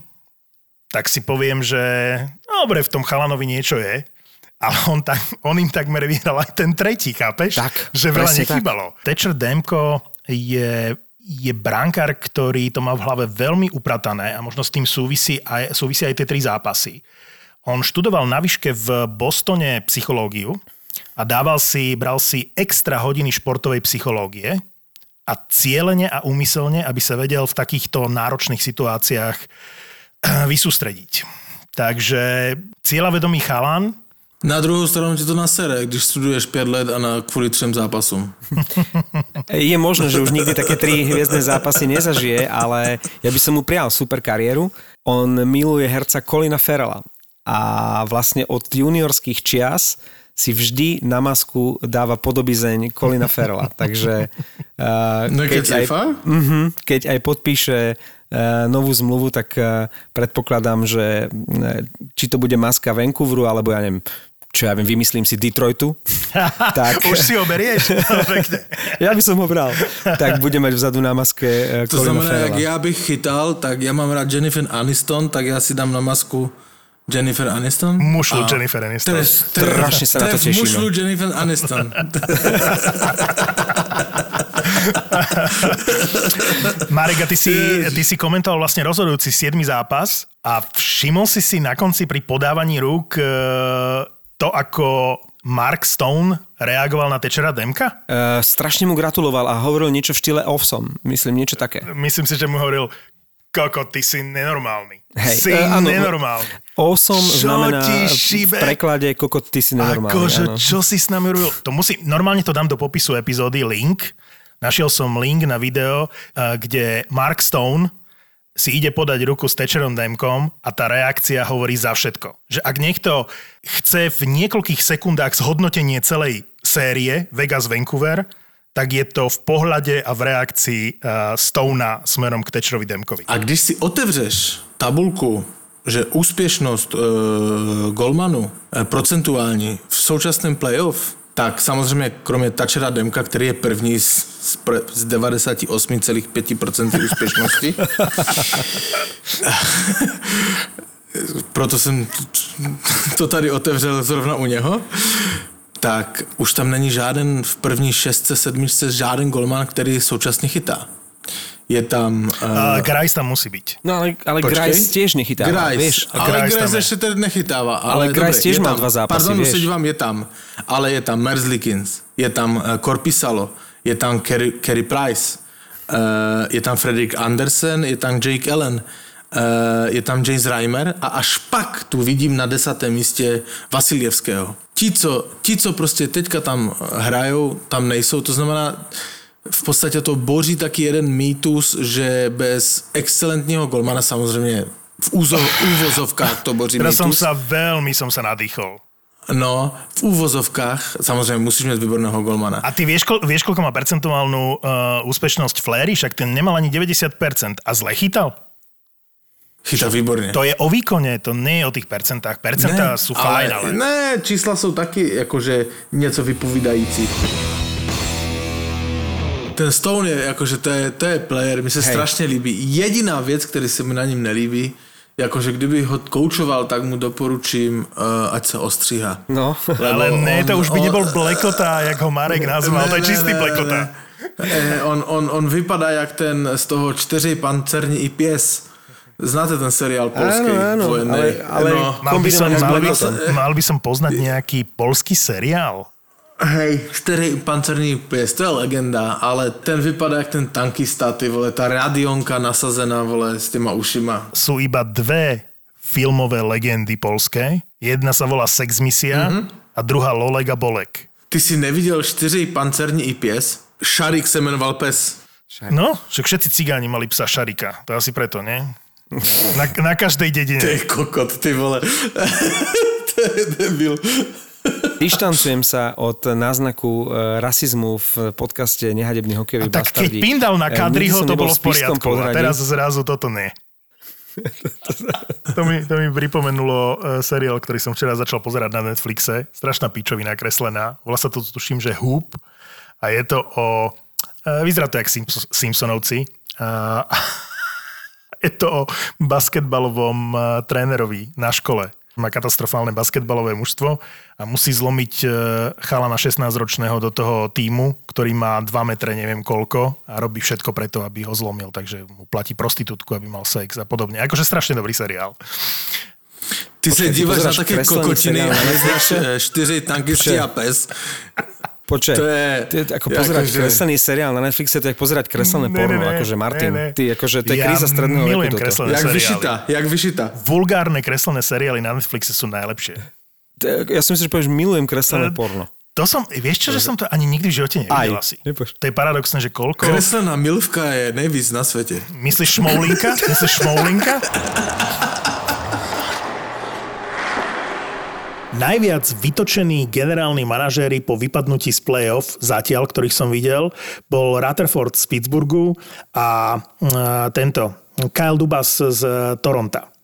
tak si poviem, že dobre, v tom chalanovi niečo je ale on, tak, on im takmer vyhral aj ten tretí, chápeš? Tak, že veľa nechybalo. Tak. Thatcher Demko je, je brankár, ktorý to má v hlave veľmi upratané a možno s tým súvisí aj, súvisí aj tie tri zápasy. On študoval na výške v Bostone psychológiu a dával si, bral si extra hodiny športovej psychológie a cieľene a úmyselne, aby sa vedel v takýchto náročných situáciách vysústrediť. Takže cieľavedomý chalan, na druhou stranu ti to nasere, když studuješ 5 let a na, kvôli třem zápasom. Je možné, že už nikdy také tri hviezdne zápasy nezažije, ale ja by som mu prijal super kariéru. On miluje herca Colina Ferrella a vlastne od juniorských čias si vždy na masku dáva podobizeň Colina Ferrella. Takže uh, no, keď, aj, uh-huh, keď aj podpíše uh, novú zmluvu, tak uh, predpokladám, že uh, či to bude maska Vancouveru, alebo ja neviem, čo ja viem, vymyslím si Detroitu. tak, Už si ho berieš? ja by som ho bral. Tak budem mať vzadu na maske uh, To znamená, ak ja bych chytal, tak ja mám rád Jennifer Aniston, tak ja si dám na masku Jennifer Aniston? Mušlu a Jennifer Aniston. Tref, tref, Strašne sa na to teším. Mušlu Jennifer Aniston. Marek, a ty si, ty si komentoval vlastne rozhodujúci 7. zápas a všimol si si na konci pri podávaní rúk to, ako Mark Stone reagoval na Tečera Demka? Uh, strašne mu gratuloval a hovoril niečo v štýle Ovsom. Myslím, niečo také. Myslím si, že mu hovoril, koko, ty si nenormálny. Hej, si uh, áno, nenormálny. Awesome čo znamená v preklade koko, ty si nenormálny. Akože, čo si s nami robil? To musí, normálne to dám do popisu epizódy, link. Našiel som link na video, kde Mark Stone si ide podať ruku s Tečerom Demkom a tá reakcia hovorí za všetko. Že ak niekto chce v niekoľkých sekundách zhodnotenie celej série Vegas-Vancouver, tak je to v pohľade a v reakcii uh, Stona smerom k Tečerovi Demkovi. A když si otevřeš tabulku, že úspěšnost uh, golmanu uh, procentuální v současném playoff tak samozřejmě kromě Tačera Demka, který je první z, pre- z 98,5% úspěšnosti, proto jsem to tady otevřel zrovna u něho, tak už tam není žáden v první šestce, sedmičce žáden golman, který současně chytá. Je tam... Uh, Grice tam musí byť. No ale, ale Počkej. Grice tiež nechytáva, Grice, vieš. ale Grice Grice je. ještě tedy nechytává. Ale, Ale Grice dobre, tiež tam- dva zápasy, Pardon, vieš. dívám, je tam. Ale je tam Merzlikins, je tam uh, Korpisalo, je tam Kerry, Kerry Price, uh, je tam Fredrik Andersen, je tam Jake Allen, uh, je tam James Reimer a až pak tu vidím na desátém místě Vasiljevského. Ti co, ti, co prostě teďka tam hrajou, tam nejsou, to znamená, v podstatě to boří taky jeden mýtus, že bez excelentního golmana samozřejmě v úzo, úvozovkách to boří Teraz som mýtus. sa veľmi som sa nadýchol. No, v úvozovkách, samozřejmě musíš mít výborného golmana. A ty vieš, kol, vieš koľko má percentuálnu uh, úspešnosť Fléry? Však ten nemal ani 90% a zle chytal. Chytá výborně. To je o výkone, to nie je o tých percentách. Percentá sú fajn, ale... Ne, čísla jsou taky jakože něco vypovídající. Ten Stone je jakože to je, to je player, mi se Hej. strašně líbí. Jediná věc, který se mi na ním nelíbí, jakože kdyby ho koučoval, tak mu doporučím, uh, ať se ostříhá. No. Ale ne, to už by on- nebol blekota, jak ho Marek nazval, to je čistý blekota. Ne, on, on, on vypadá jak ten z toho čtyři pancerní i pěs. Znáte ten seriál polský Áno, ale, ale no, Mal by, som, mal, by, blekotom. mal by som poznať nejaký polský seriál. Hej, čtyři pancerní pěs, to je legenda, ale ten vypadá jak ten tankista, ty vole, ta radionka nasazená, vole, s těma ušima. Sú iba dve filmové legendy polské. Jedna sa volá Sex Misia Mhm. mm-hmm. a druhá Lolega Bolek. Ty si neviděl čtyři pancerní i pěs? Šarik se jmenoval pes. No, však všetci cigáni mali psa Šarika. To asi preto, nie? Na, na každej dedine. Ty kokot, ty vole. to je debil. Dištancujem sa od náznaku e, rasizmu v podcaste Nehadebný hokejový Tak keď bastardi. pindal na E, Kadriho, to bolo v poriadku. A teraz zrazu toto nie. to, mi, to mi pripomenulo uh, seriál, ktorý som včera začal pozerať na Netflixe. Strašná pičovina kreslená. Volá sa to, tuším, že Hoop. A je to o... Vyzerá to jak Simps- Simpsonovci. Uh, je to o basketbalovom uh, trénerovi na škole. Má katastrofálne basketbalové mužstvo a musí zlomiť uh, chalana 16-ročného do toho týmu, ktorý má 2 metre neviem koľko a robí všetko preto, aby ho zlomil. Takže mu platí prostitútku, aby mal sex a podobne. Akože strašne dobrý seriál. Ty se ty díváš na také kokotiny a neznáš čtyři tankisti Počkej. a pes. Počkej, To je- to je ako pozerať akože- kreslený seriál na Netflixe, to je pozerať kreslené Ne, porno, ne, akože Martin, ne, ne. ty akože to je Ja kríza stredného veku toto. kreslené Jak seriály. vyšitá, jak vyšitá. Vulgárne kreslené seriály na Netflixe sú najlepšie. Ja si myslím, že povieš, milujem kreslené porno. To som, vieš čo, že som to ani nikdy v živote nevidel Aj. asi. Nepoš- To je paradoxné, že koľko... Kreslená milvka je nejvíc na světě. Myslíš šmoulinka? Myslíš šmoulinka? Najviac vytočení generálni manažéri po vypadnutí z play-off zatiaľ, ktorých som videl, bol Rutherford z Pittsburghu a uh, tento Kyle Dubas z Toronta.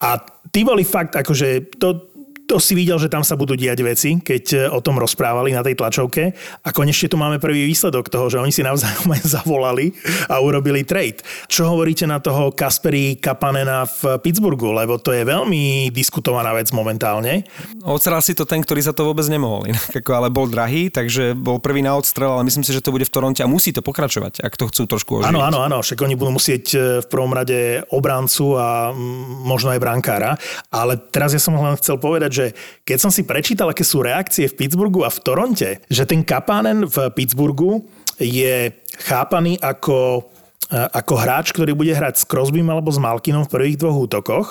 A tí boli fakt, akože to, to si videl, že tam sa budú diať veci, keď e, o tom rozprávali na tej tlačovke. A konečne tu máme prvý výsledok toho, že oni si navzájom aj zavolali a urobili trade. Čo hovoríte na toho Kasperi Kapanena v Pittsburghu? Lebo to je veľmi diskutovaná vec momentálne. Odstrel si to ten, ktorý za to vôbec nemohol. Inak, ako, ale bol drahý, takže bol prvý na odstrel, ale myslím si, že to bude v Toronte a musí to pokračovať, ak to chcú trošku oživiť. Áno, áno, áno, však oni budú musieť e, v prvom rade obrancu a možno aj brankára. Ale teraz ja som len chcel povedať, že keď som si prečítal, aké sú reakcie v Pittsburghu a v Toronte, že ten Kapanen v Pittsburghu je chápaný ako, e, ako hráč, ktorý bude hrať s Crosbym alebo s Malkinom v prvých dvoch útokoch.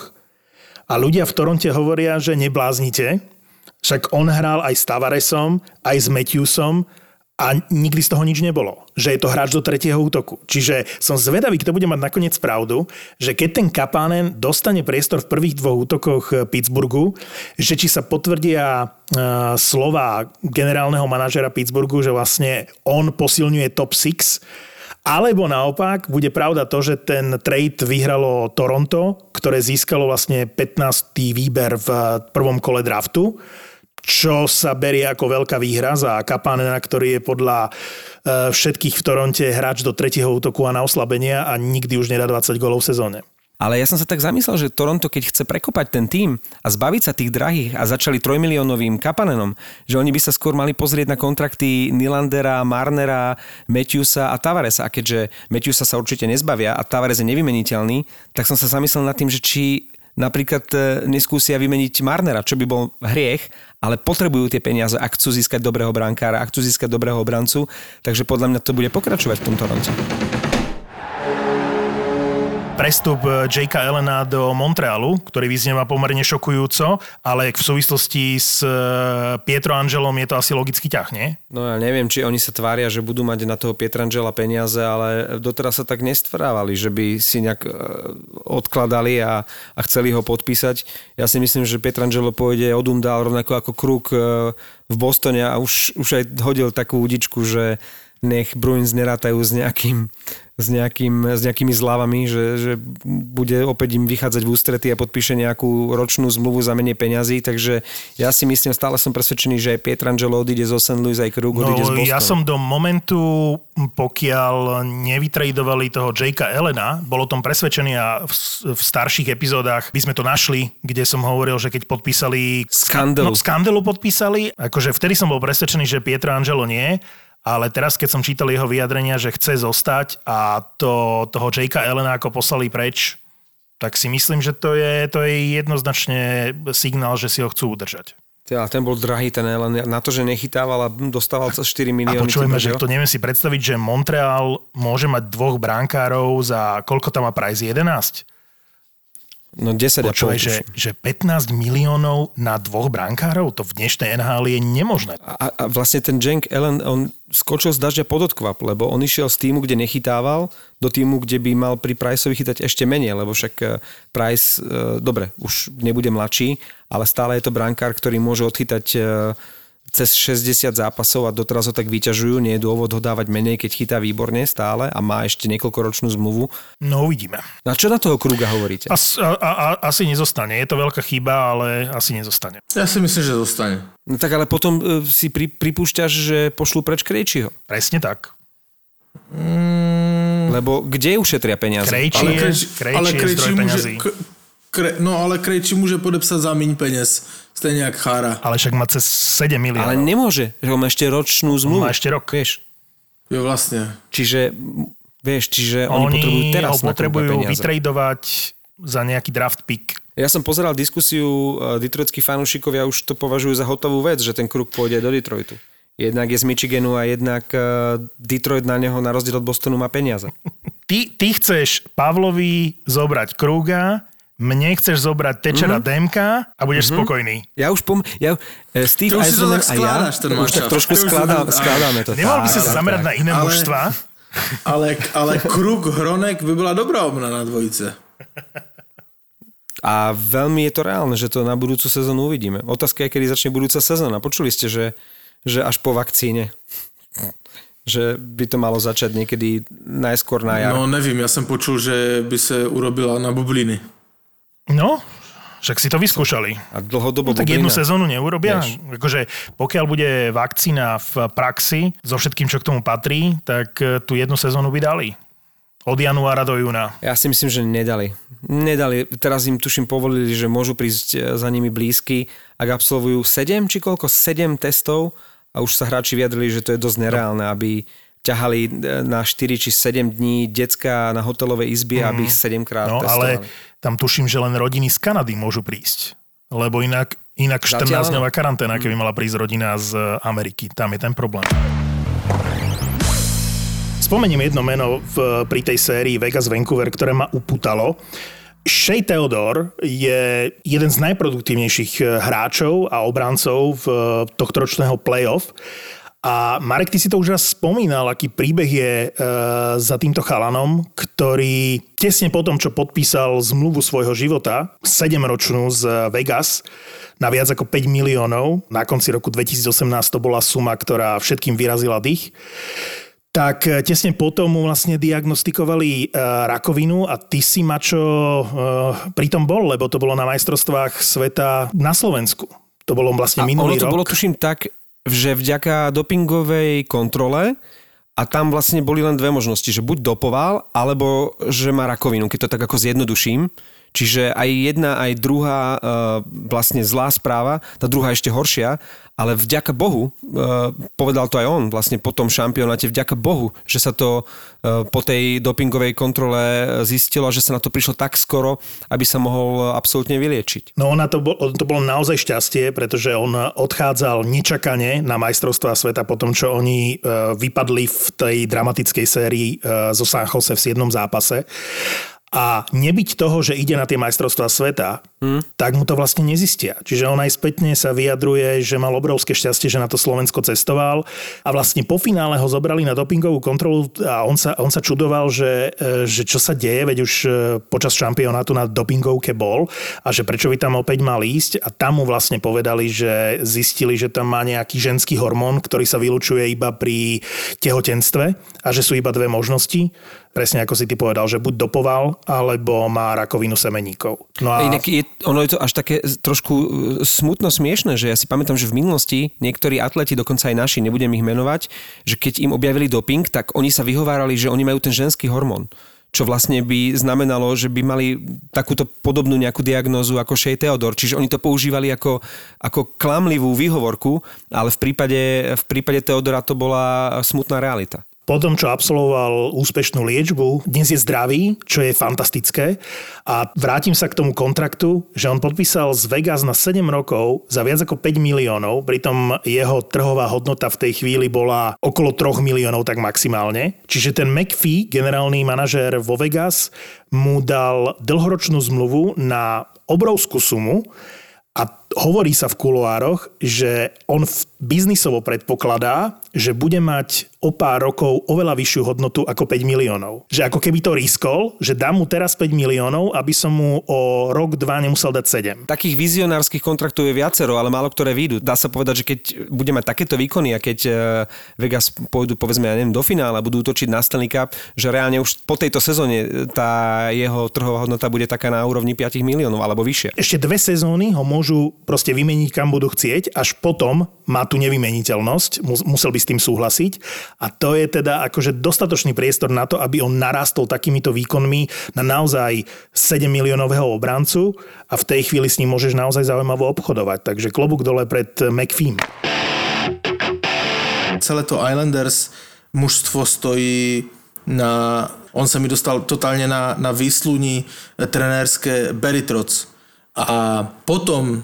A ľudia v Toronte hovoria, že nebláznite, však on hral aj s Tavaresom, aj s Matthewsom a nikdy z toho nič nebolo. Že je to hráč do tretieho útoku. Čiže som zvedavý, kto bude mať nakoniec pravdu, že keď ten Kapanen dostane priestor v prvých dvoch útokoch eh, Pittsburghu, že či sa potvrdia uh, slova generálneho manažera Pittsburghu, že vlastne on posilňuje top 6, alebo naopak, bude pravda to, že ten trade vyhralo Toronto, ktoré získalo vlastne 15. výber v prvom kole draftu, čo sa berie ako veľká výhra za Kapanena, ktorý je podľa e, všetkých v Toronte hráč do tretieho útoku a na oslabenia a nikdy už nedá 20 golov v sezóne. Ale ja som sa tak zamyslel, že Toronto, keď chce prekopať ten tým a zbaviť sa tých drahých a začali trojmiliónovým kapanenom, že oni by sa skôr mali pozrieť na kontrakty Nilandera, Marnera, Matthewsa a Tavaresa. A keďže Matthewsa sa určite nezbavia a Tavares je nevymeniteľný, tak som sa zamyslel nad tým, že či napríklad e, neskúsia vymeniť Marnera, čo by bol hriech, ale potrebujú tie peniaze, ak chcú získať dobrého brankára, ak chcú získať dobrého obrancu, takže podľa mňa to bude pokračovať v tomto Toronte prestup eh, Jakea Elena do Montrealu, ktorý vyznieva pomerne šokujúco, ale v súvislosti s eh, Pietro Angelom je to asi logický ťah, nie? No ja neviem, či oni sa tvária, že budú mať na toho Pietrangela peniaze, ale doteraz sa tak nestvárávali, že by si nejak eh, odkladali a, a chceli ho podpísať. Ja si myslím, že Pietrangelo pôjde od Undal rovnako ako Kruk v Bostone a už, už aj hodil takú udičku, že nech Bruins nerátajú s nejakým s, nejakým, s nejakými zľavami, že, že bude opäť im vychádzať v ústrety a podpíše nejakú ročnú zmluvu za menej peňazí, takže ja si myslím, stále som presvedčený, že aj Pietrangelo odíde zo St. Louis, aj Krug odíde no, z Bostonu. Ja som do momentu, pokiaľ nevytradovali toho Jakea Elena, bol o tom presvedčený a v, v starších epizódach by sme to našli, kde som hovoril, že keď podpísali... Skandelu. No, skandelu podpísali, akože vtedy som bol presvedčený, že Pietro Angelo nie, ale teraz, keď som čítal jeho vyjadrenia, že chce zostať a to, toho Jakea Elena ako poslali preč, tak si myslím, že to je, to je jednoznačne signál, že si ho chcú udržať. Ja, ten bol drahý, ten Ellen. Na to, že nechytával a dostával sa 4 milióny. A počujeme, že to neviem si predstaviť, že Montreal môže mať dvoch brankárov za koľko tam má price? 11? No 10 Počúvaj, že, že 15 miliónov na dvoch brankárov, to v dnešnej NHL je nemožné. A, a vlastne ten Jank Allen, on skočil z dažďa pod odkvap, lebo on išiel z týmu, kde nechytával, do týmu, kde by mal pri Priceovi chytať ešte menej, lebo však eh, Price, eh, dobre, už nebude mladší, ale stále je to brankár, ktorý môže odchytať eh, cez 60 zápasov a doteraz ho tak vyťažujú. Nie je dôvod ho dávať menej, keď chytá výborne stále a má ešte niekoľkoročnú zmluvu. No uvidíme. Na čo na toho Kruga hovoríte? As, a, a, asi nezostane. Je to veľká chyba, ale asi nezostane. Ja si myslím, že zostane. No tak ale potom e, si pri, pripúšťaš, že pošlú preč Krejčiho. Presne tak. Mm. Lebo kde ušetria peniaze? Krejči je, Krejči ale Krejči je zdroj môže. Kre, no ale Krejči môže podepsať za míň peniaz. Stejne jak Chára. Ale však má cez 7 miliónov. Ale nemôže, že on má ešte ročnú zmluvu. On má ešte rok. Vieš. Jo, vlastne. Čiže, vieš, čiže oni, oni potrebujú teraz ho potrebujú vytradovať za nejaký draft pick. Ja som pozeral diskusiu, e, detroitskí fanúšikovia už to považujú za hotovú vec, že ten kruk pôjde do Detroitu. Jednak je z Michiganu a jednak e, Detroit na neho na rozdiel od Bostonu má peniaze. Ty, ty chceš Pavlovi zobrať Kruga, mne chceš zobrať Tečera mm-hmm. Demka a budeš mm-hmm. spokojný. Ja už pom... Ja, e, Steve Eisenman a ja už tak trošku skladá, skladáme to. Nemal by si sa zamerať na iné ale, mužstva? Ale, ale Kruk Hronek by bola dobrá obna na dvojice. A veľmi je to reálne, že to na budúcu sezónu uvidíme. Otázka je, kedy začne budúca sezóna. Počuli ste, že, že až po vakcíne že by to malo začať niekedy najskôr na jar. No nevím, ja som počul, že by sa urobila na bubliny. No, však si to vyskúšali. A dlhodobo no, tak jednu sezónu neurobia. Akože, pokiaľ bude vakcína v praxi so všetkým, čo k tomu patrí, tak e, tú jednu sezónu by dali. Od januára do júna. Ja si myslím, že nedali. Nedali. Teraz im tuším povolili, že môžu prísť e, za nimi blízky, ak absolvujú 7 či koľko? 7 testov a už sa hráči vyjadrili, že to je dosť nereálne, aby ťahali e, na 4 či 7 dní decka na hotelovej izbe, mm. aby ich 7 krát no, testovali. ale tam tuším, že len rodiny z Kanady môžu prísť. Lebo inak, inak 14-dňová karanténa, keby mala prísť rodina z Ameriky. Tam je ten problém. Spomeniem jedno meno v, pri tej sérii Vegas Vancouver, ktoré ma uputalo. Shea Theodore je jeden z najproduktívnejších hráčov a obrancov v tohto ročného playoff. A Marek, ty si to už raz spomínal, aký príbeh je e, za týmto chalanom, ktorý tesne po tom, čo podpísal zmluvu svojho života, 7-ročnú z Vegas, na viac ako 5 miliónov, na konci roku 2018 to bola suma, ktorá všetkým vyrazila dých, tak e, tesne potom mu vlastne diagnostikovali e, rakovinu a ty si, Mačo, e, pritom bol, lebo to bolo na majstrovstvách sveta na Slovensku. To bolo vlastne A minulý ono to rok. bolo, tuším, tak, že vďaka dopingovej kontrole a tam vlastne boli len dve možnosti, že buď dopoval, alebo že má rakovinu, keď to tak ako zjednoduším. Čiže aj jedna, aj druhá e, vlastne zlá správa, tá druhá ešte horšia, ale vďaka Bohu, e, povedal to aj on vlastne po tom šampionáte, vďaka Bohu, že sa to e, po tej dopingovej kontrole zistilo, že sa na to prišlo tak skoro, aby sa mohol absolútne vyliečiť. No ona to, bol, to bolo naozaj šťastie, pretože on odchádzal nečakane na majstrovstvá sveta po tom, čo oni vypadli v tej dramatickej sérii zo San Jose v 7. zápase. A nebyť toho, že ide na tie majstrovstvá sveta, hmm. tak mu to vlastne nezistia. Čiže on aj spätne sa vyjadruje, že mal obrovské šťastie, že na to Slovensko cestoval a vlastne po finále ho zobrali na dopingovú kontrolu a on sa, on sa čudoval, že, e, že čo sa deje, veď už e, počas šampionátu na dopingovke bol a že prečo by tam opäť mal ísť a tam mu vlastne povedali, že zistili, že tam má nejaký ženský hormón, ktorý sa vylučuje iba pri tehotenstve a že sú iba dve možnosti presne ako si ty povedal, že buď dopoval, alebo má rakovinu semeníkov. No a... Inak je, ono je to až také trošku e, smutno smiešne, že ja si pamätám, že v minulosti niektorí atleti, dokonca aj naši, nebudem ich menovať, že keď im objavili doping, tak oni sa vyhovárali, že oni majú ten ženský hormón čo vlastne by znamenalo, že by mali takúto podobnú nejakú diagnózu ako Shea Theodor. Čiže oni to používali ako, ako klamlivú výhovorku, ale v prípade, v prípade Teodora to bola smutná realita. Po tom, čo absolvoval úspešnú liečbu, dnes je zdravý, čo je fantastické. A vrátim sa k tomu kontraktu, že on podpísal z Vegas na 7 rokov za viac ako 5 miliónov, pritom jeho trhová hodnota v tej chvíli bola okolo 3 miliónov tak maximálne. Čiže ten McPhee, generálny manažér vo Vegas, mu dal dlhoročnú zmluvu na obrovskú sumu, hovorí sa v kuloároch, že on biznisovo predpokladá, že bude mať o pár rokov oveľa vyššiu hodnotu ako 5 miliónov. Že ako keby to riskol, že dám mu teraz 5 miliónov, aby som mu o rok, dva nemusel dať 7. Takých vizionárskych kontraktov je viacero, ale málo ktoré výjdu. Dá sa povedať, že keď bude mať takéto výkony a keď e, Vegas pôjdu povedzme, ja neviem, do finále a budú točiť Cup, že reálne už po tejto sezóne tá jeho trhová hodnota bude taká na úrovni 5 miliónov alebo vyššie. Ešte dve sezóny ho môžu proste vymeniť kam budú chcieť, až potom má tu nevymeniteľnosť, musel by s tým súhlasiť a to je teda akože dostatočný priestor na to, aby on narastol takýmito výkonmi na naozaj 7 miliónového obrancu a v tej chvíli s ním môžeš naozaj zaujímavo obchodovať. Takže klobúk dole pred McPhee. Celé to Islanders mužstvo stojí na... On sa mi dostal totálne na, na výsluní trenérske Barry Trotz. A potom,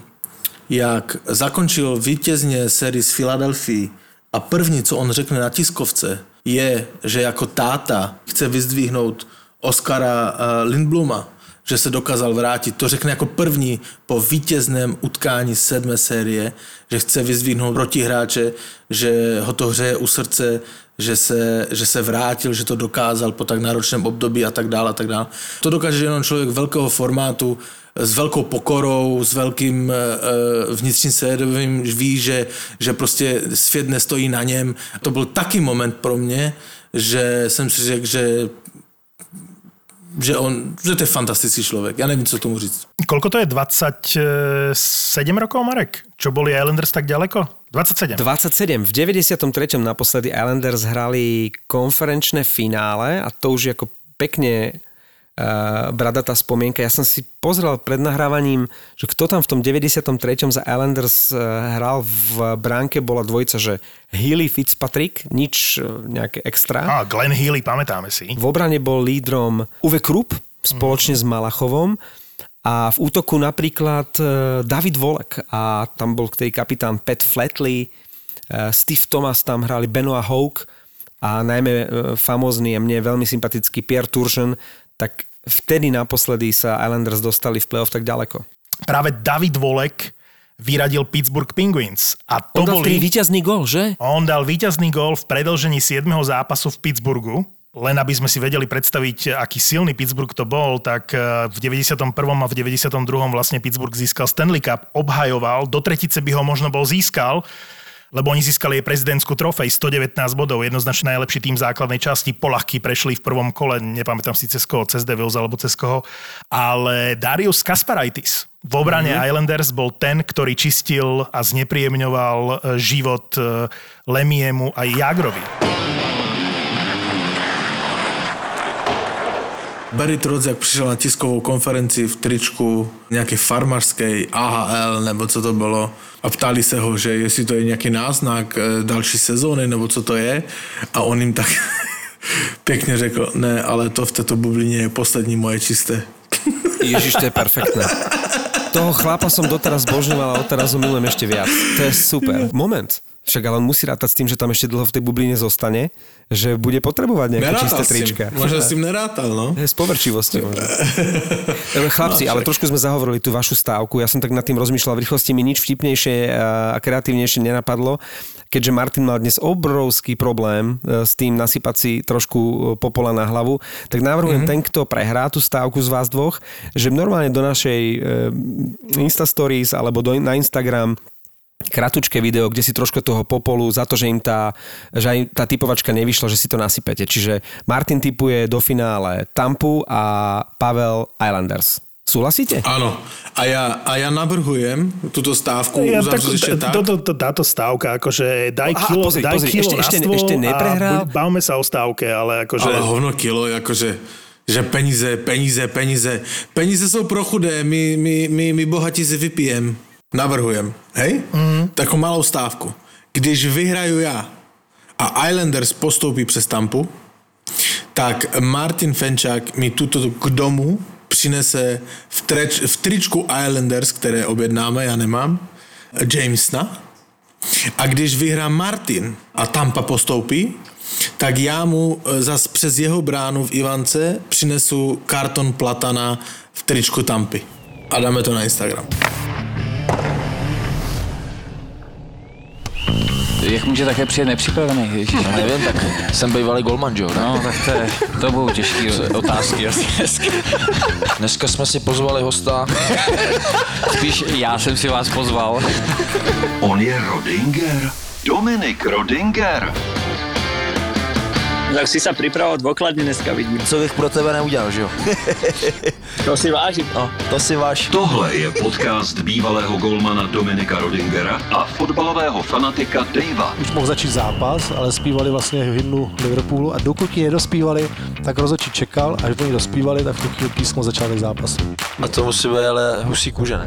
jak zakončil vítězně sérii z Filadelfii, a první, co on řekne na tiskovce, je, že jako táta chce vyzdvihnout Oscara eh, Lindbluma, že se dokázal vrátit. To řekne jako první po vítězném utkání sedmé série, že chce vyzdvihnout protihráče, že ho to hřeje u srdce, že se, že se vrátil, že to dokázal po tak náročném období a tak dále a tak dále. To dokáže jenom člověk velkého formátu, s veľkou pokorou, s veľkým e, vnitřním svědomím, ví, že, že prostě svět nestojí na něm. To byl taký moment pro mě, že jsem si řekl, že že, on, že to je fantastický človek. Ja neviem, co tomu říct. Koľko to je? 27 rokov, Marek? Čo boli Islanders tak ďaleko? 27. 27. V 93. naposledy Islanders hrali konferenčné finále a to už ako pekne bradatá spomienka. Ja som si pozrel pred nahrávaním, že kto tam v tom 93. za Islanders uh, hral v bránke, bola dvojica, že Healy Fitzpatrick, nič uh, nejaké extra. A Glenn Healy, pamätáme si. V obrane bol lídrom Uwe Krupp spoločne mm. s Malachovom a v útoku napríklad David Volek a tam bol ktorý kapitán Pat Flatley, Steve Thomas tam hrali, Benoit Hoke a najmä famózny a mne veľmi sympatický Pierre Turgeon, tak vtedy naposledy sa Islanders dostali v playoff tak ďaleko. Práve David Volek vyradil Pittsburgh Penguins. A to on dal boli... víťazný gol, že? On dal víťazný gol v predlžení 7. zápasu v Pittsburghu. Len aby sme si vedeli predstaviť, aký silný Pittsburgh to bol, tak eh, v 91. a v 92. vlastne Pittsburgh získal Stanley Cup, obhajoval, do tretice by ho možno bol získal, lebo oni získali jej prezidentskú trofej 119 bodov, jednoznačne najlepší tým základnej časti, polahky prešli v prvom kole, nepamätám si cez koho, cez Devils alebo cez koho, ale Darius Kasparaitis v obrane mm-hmm. Islanders bol ten, ktorý čistil a znepríjemňoval e, život e, Lemiemu a Jagrovi. Barry Trotz, jak přišel na tiskovou konferenci v tričku nějaké farmařské AHL, nebo co to bylo, a ptali se ho, že jestli to je nějaký náznak eh, další sezóny, nebo co to je, a on jim tak pěkně řekl, ne, ale to v této bublině je poslední moje čisté. Ježiš, to je perfektné. Toho chlapa som doteraz zbožňoval a odteraz ho milujem ešte viac. To je super. Moment. Však ale on musí rátať s tým, že tam ešte dlho v tej bubline zostane, že bude potrebovať nejaké Nerátal čisté s trička. Možno s tým nerátal, no. Možno. Dobre, Chlapci, ale trošku sme zahovorili tú vašu stávku. Ja som tak nad tým rozmýšľal v rýchlosti, mi nič vtipnejšie a kreatívnejšie nenapadlo, keďže Martin mal dnes obrovský problém e, s tým nasypať si trošku e, popola na hlavu, tak navrhujem mm-hmm. ten, kto prehrá tú stávku z vás dvoch, že normálne do našej Insta Stories alebo do, na Instagram kratučké video, kde si trošku toho popolu za to, že im tá, že aj tá typovačka nevyšla, že si to nasypete. Čiže Martin typuje do finále Tampu a Pavel Islanders. Súhlasíte? Áno. A ja, a ja navrhujem túto stávku Ja, uzavřu ešte tak. to, to, to, táto stávka, akože daj Aha, kilo, pozri, daj pozri, kilo ešte- na ešte- stôl ešte neprehral? a bavme sa o stávke, ale akože... Ale hovno kilo, jakože že peníze, peníze, peníze. Peníze jsou pro chudé, my, my, my, my bohatí si vypijem. Navrhujem, hej? Mm. Takovou malou stávku. Když vyhraju já a Islanders postoupí přes Tampu, tak Martin Fenčák mi tuto k domu přinese v, treč, v tričku Islanders, které objednáme, já nemám, Jamesna. A když vyhrá Martin a Tampa postoupí, tak já mu e, zas přes jeho bránu v Ivance přinesu karton platana v tričku Tampy. A dáme to na Instagram. Jak může také přijet nepřipravený? Ježiš, Já nevím, tak jsem bývalý golman, jo? No, tak to, je, to budou těžké otázky asi dneska. Dneska jsme si pozvali hosta. Spíš já jsem si vás pozval. On je Rodinger. Dominik Rodinger. Tak si sa pripravoval dôkladne dneska, vidím. Co bych pro tebe neudělal, že jo? To si vážim. No, to si váš. Tohle je podcast bývalého golmana Dominika Rodingera a fotbalového fanatika Davea. už mohl začít zápas, ale zpívali vlastně hymnu Liverpoolu a dokud ji nedospívali, tak rozhodčí čekal, až oni dospívali, tak v tu chvíli písmo začal zápas. A to musí být ale husí kůže, ne?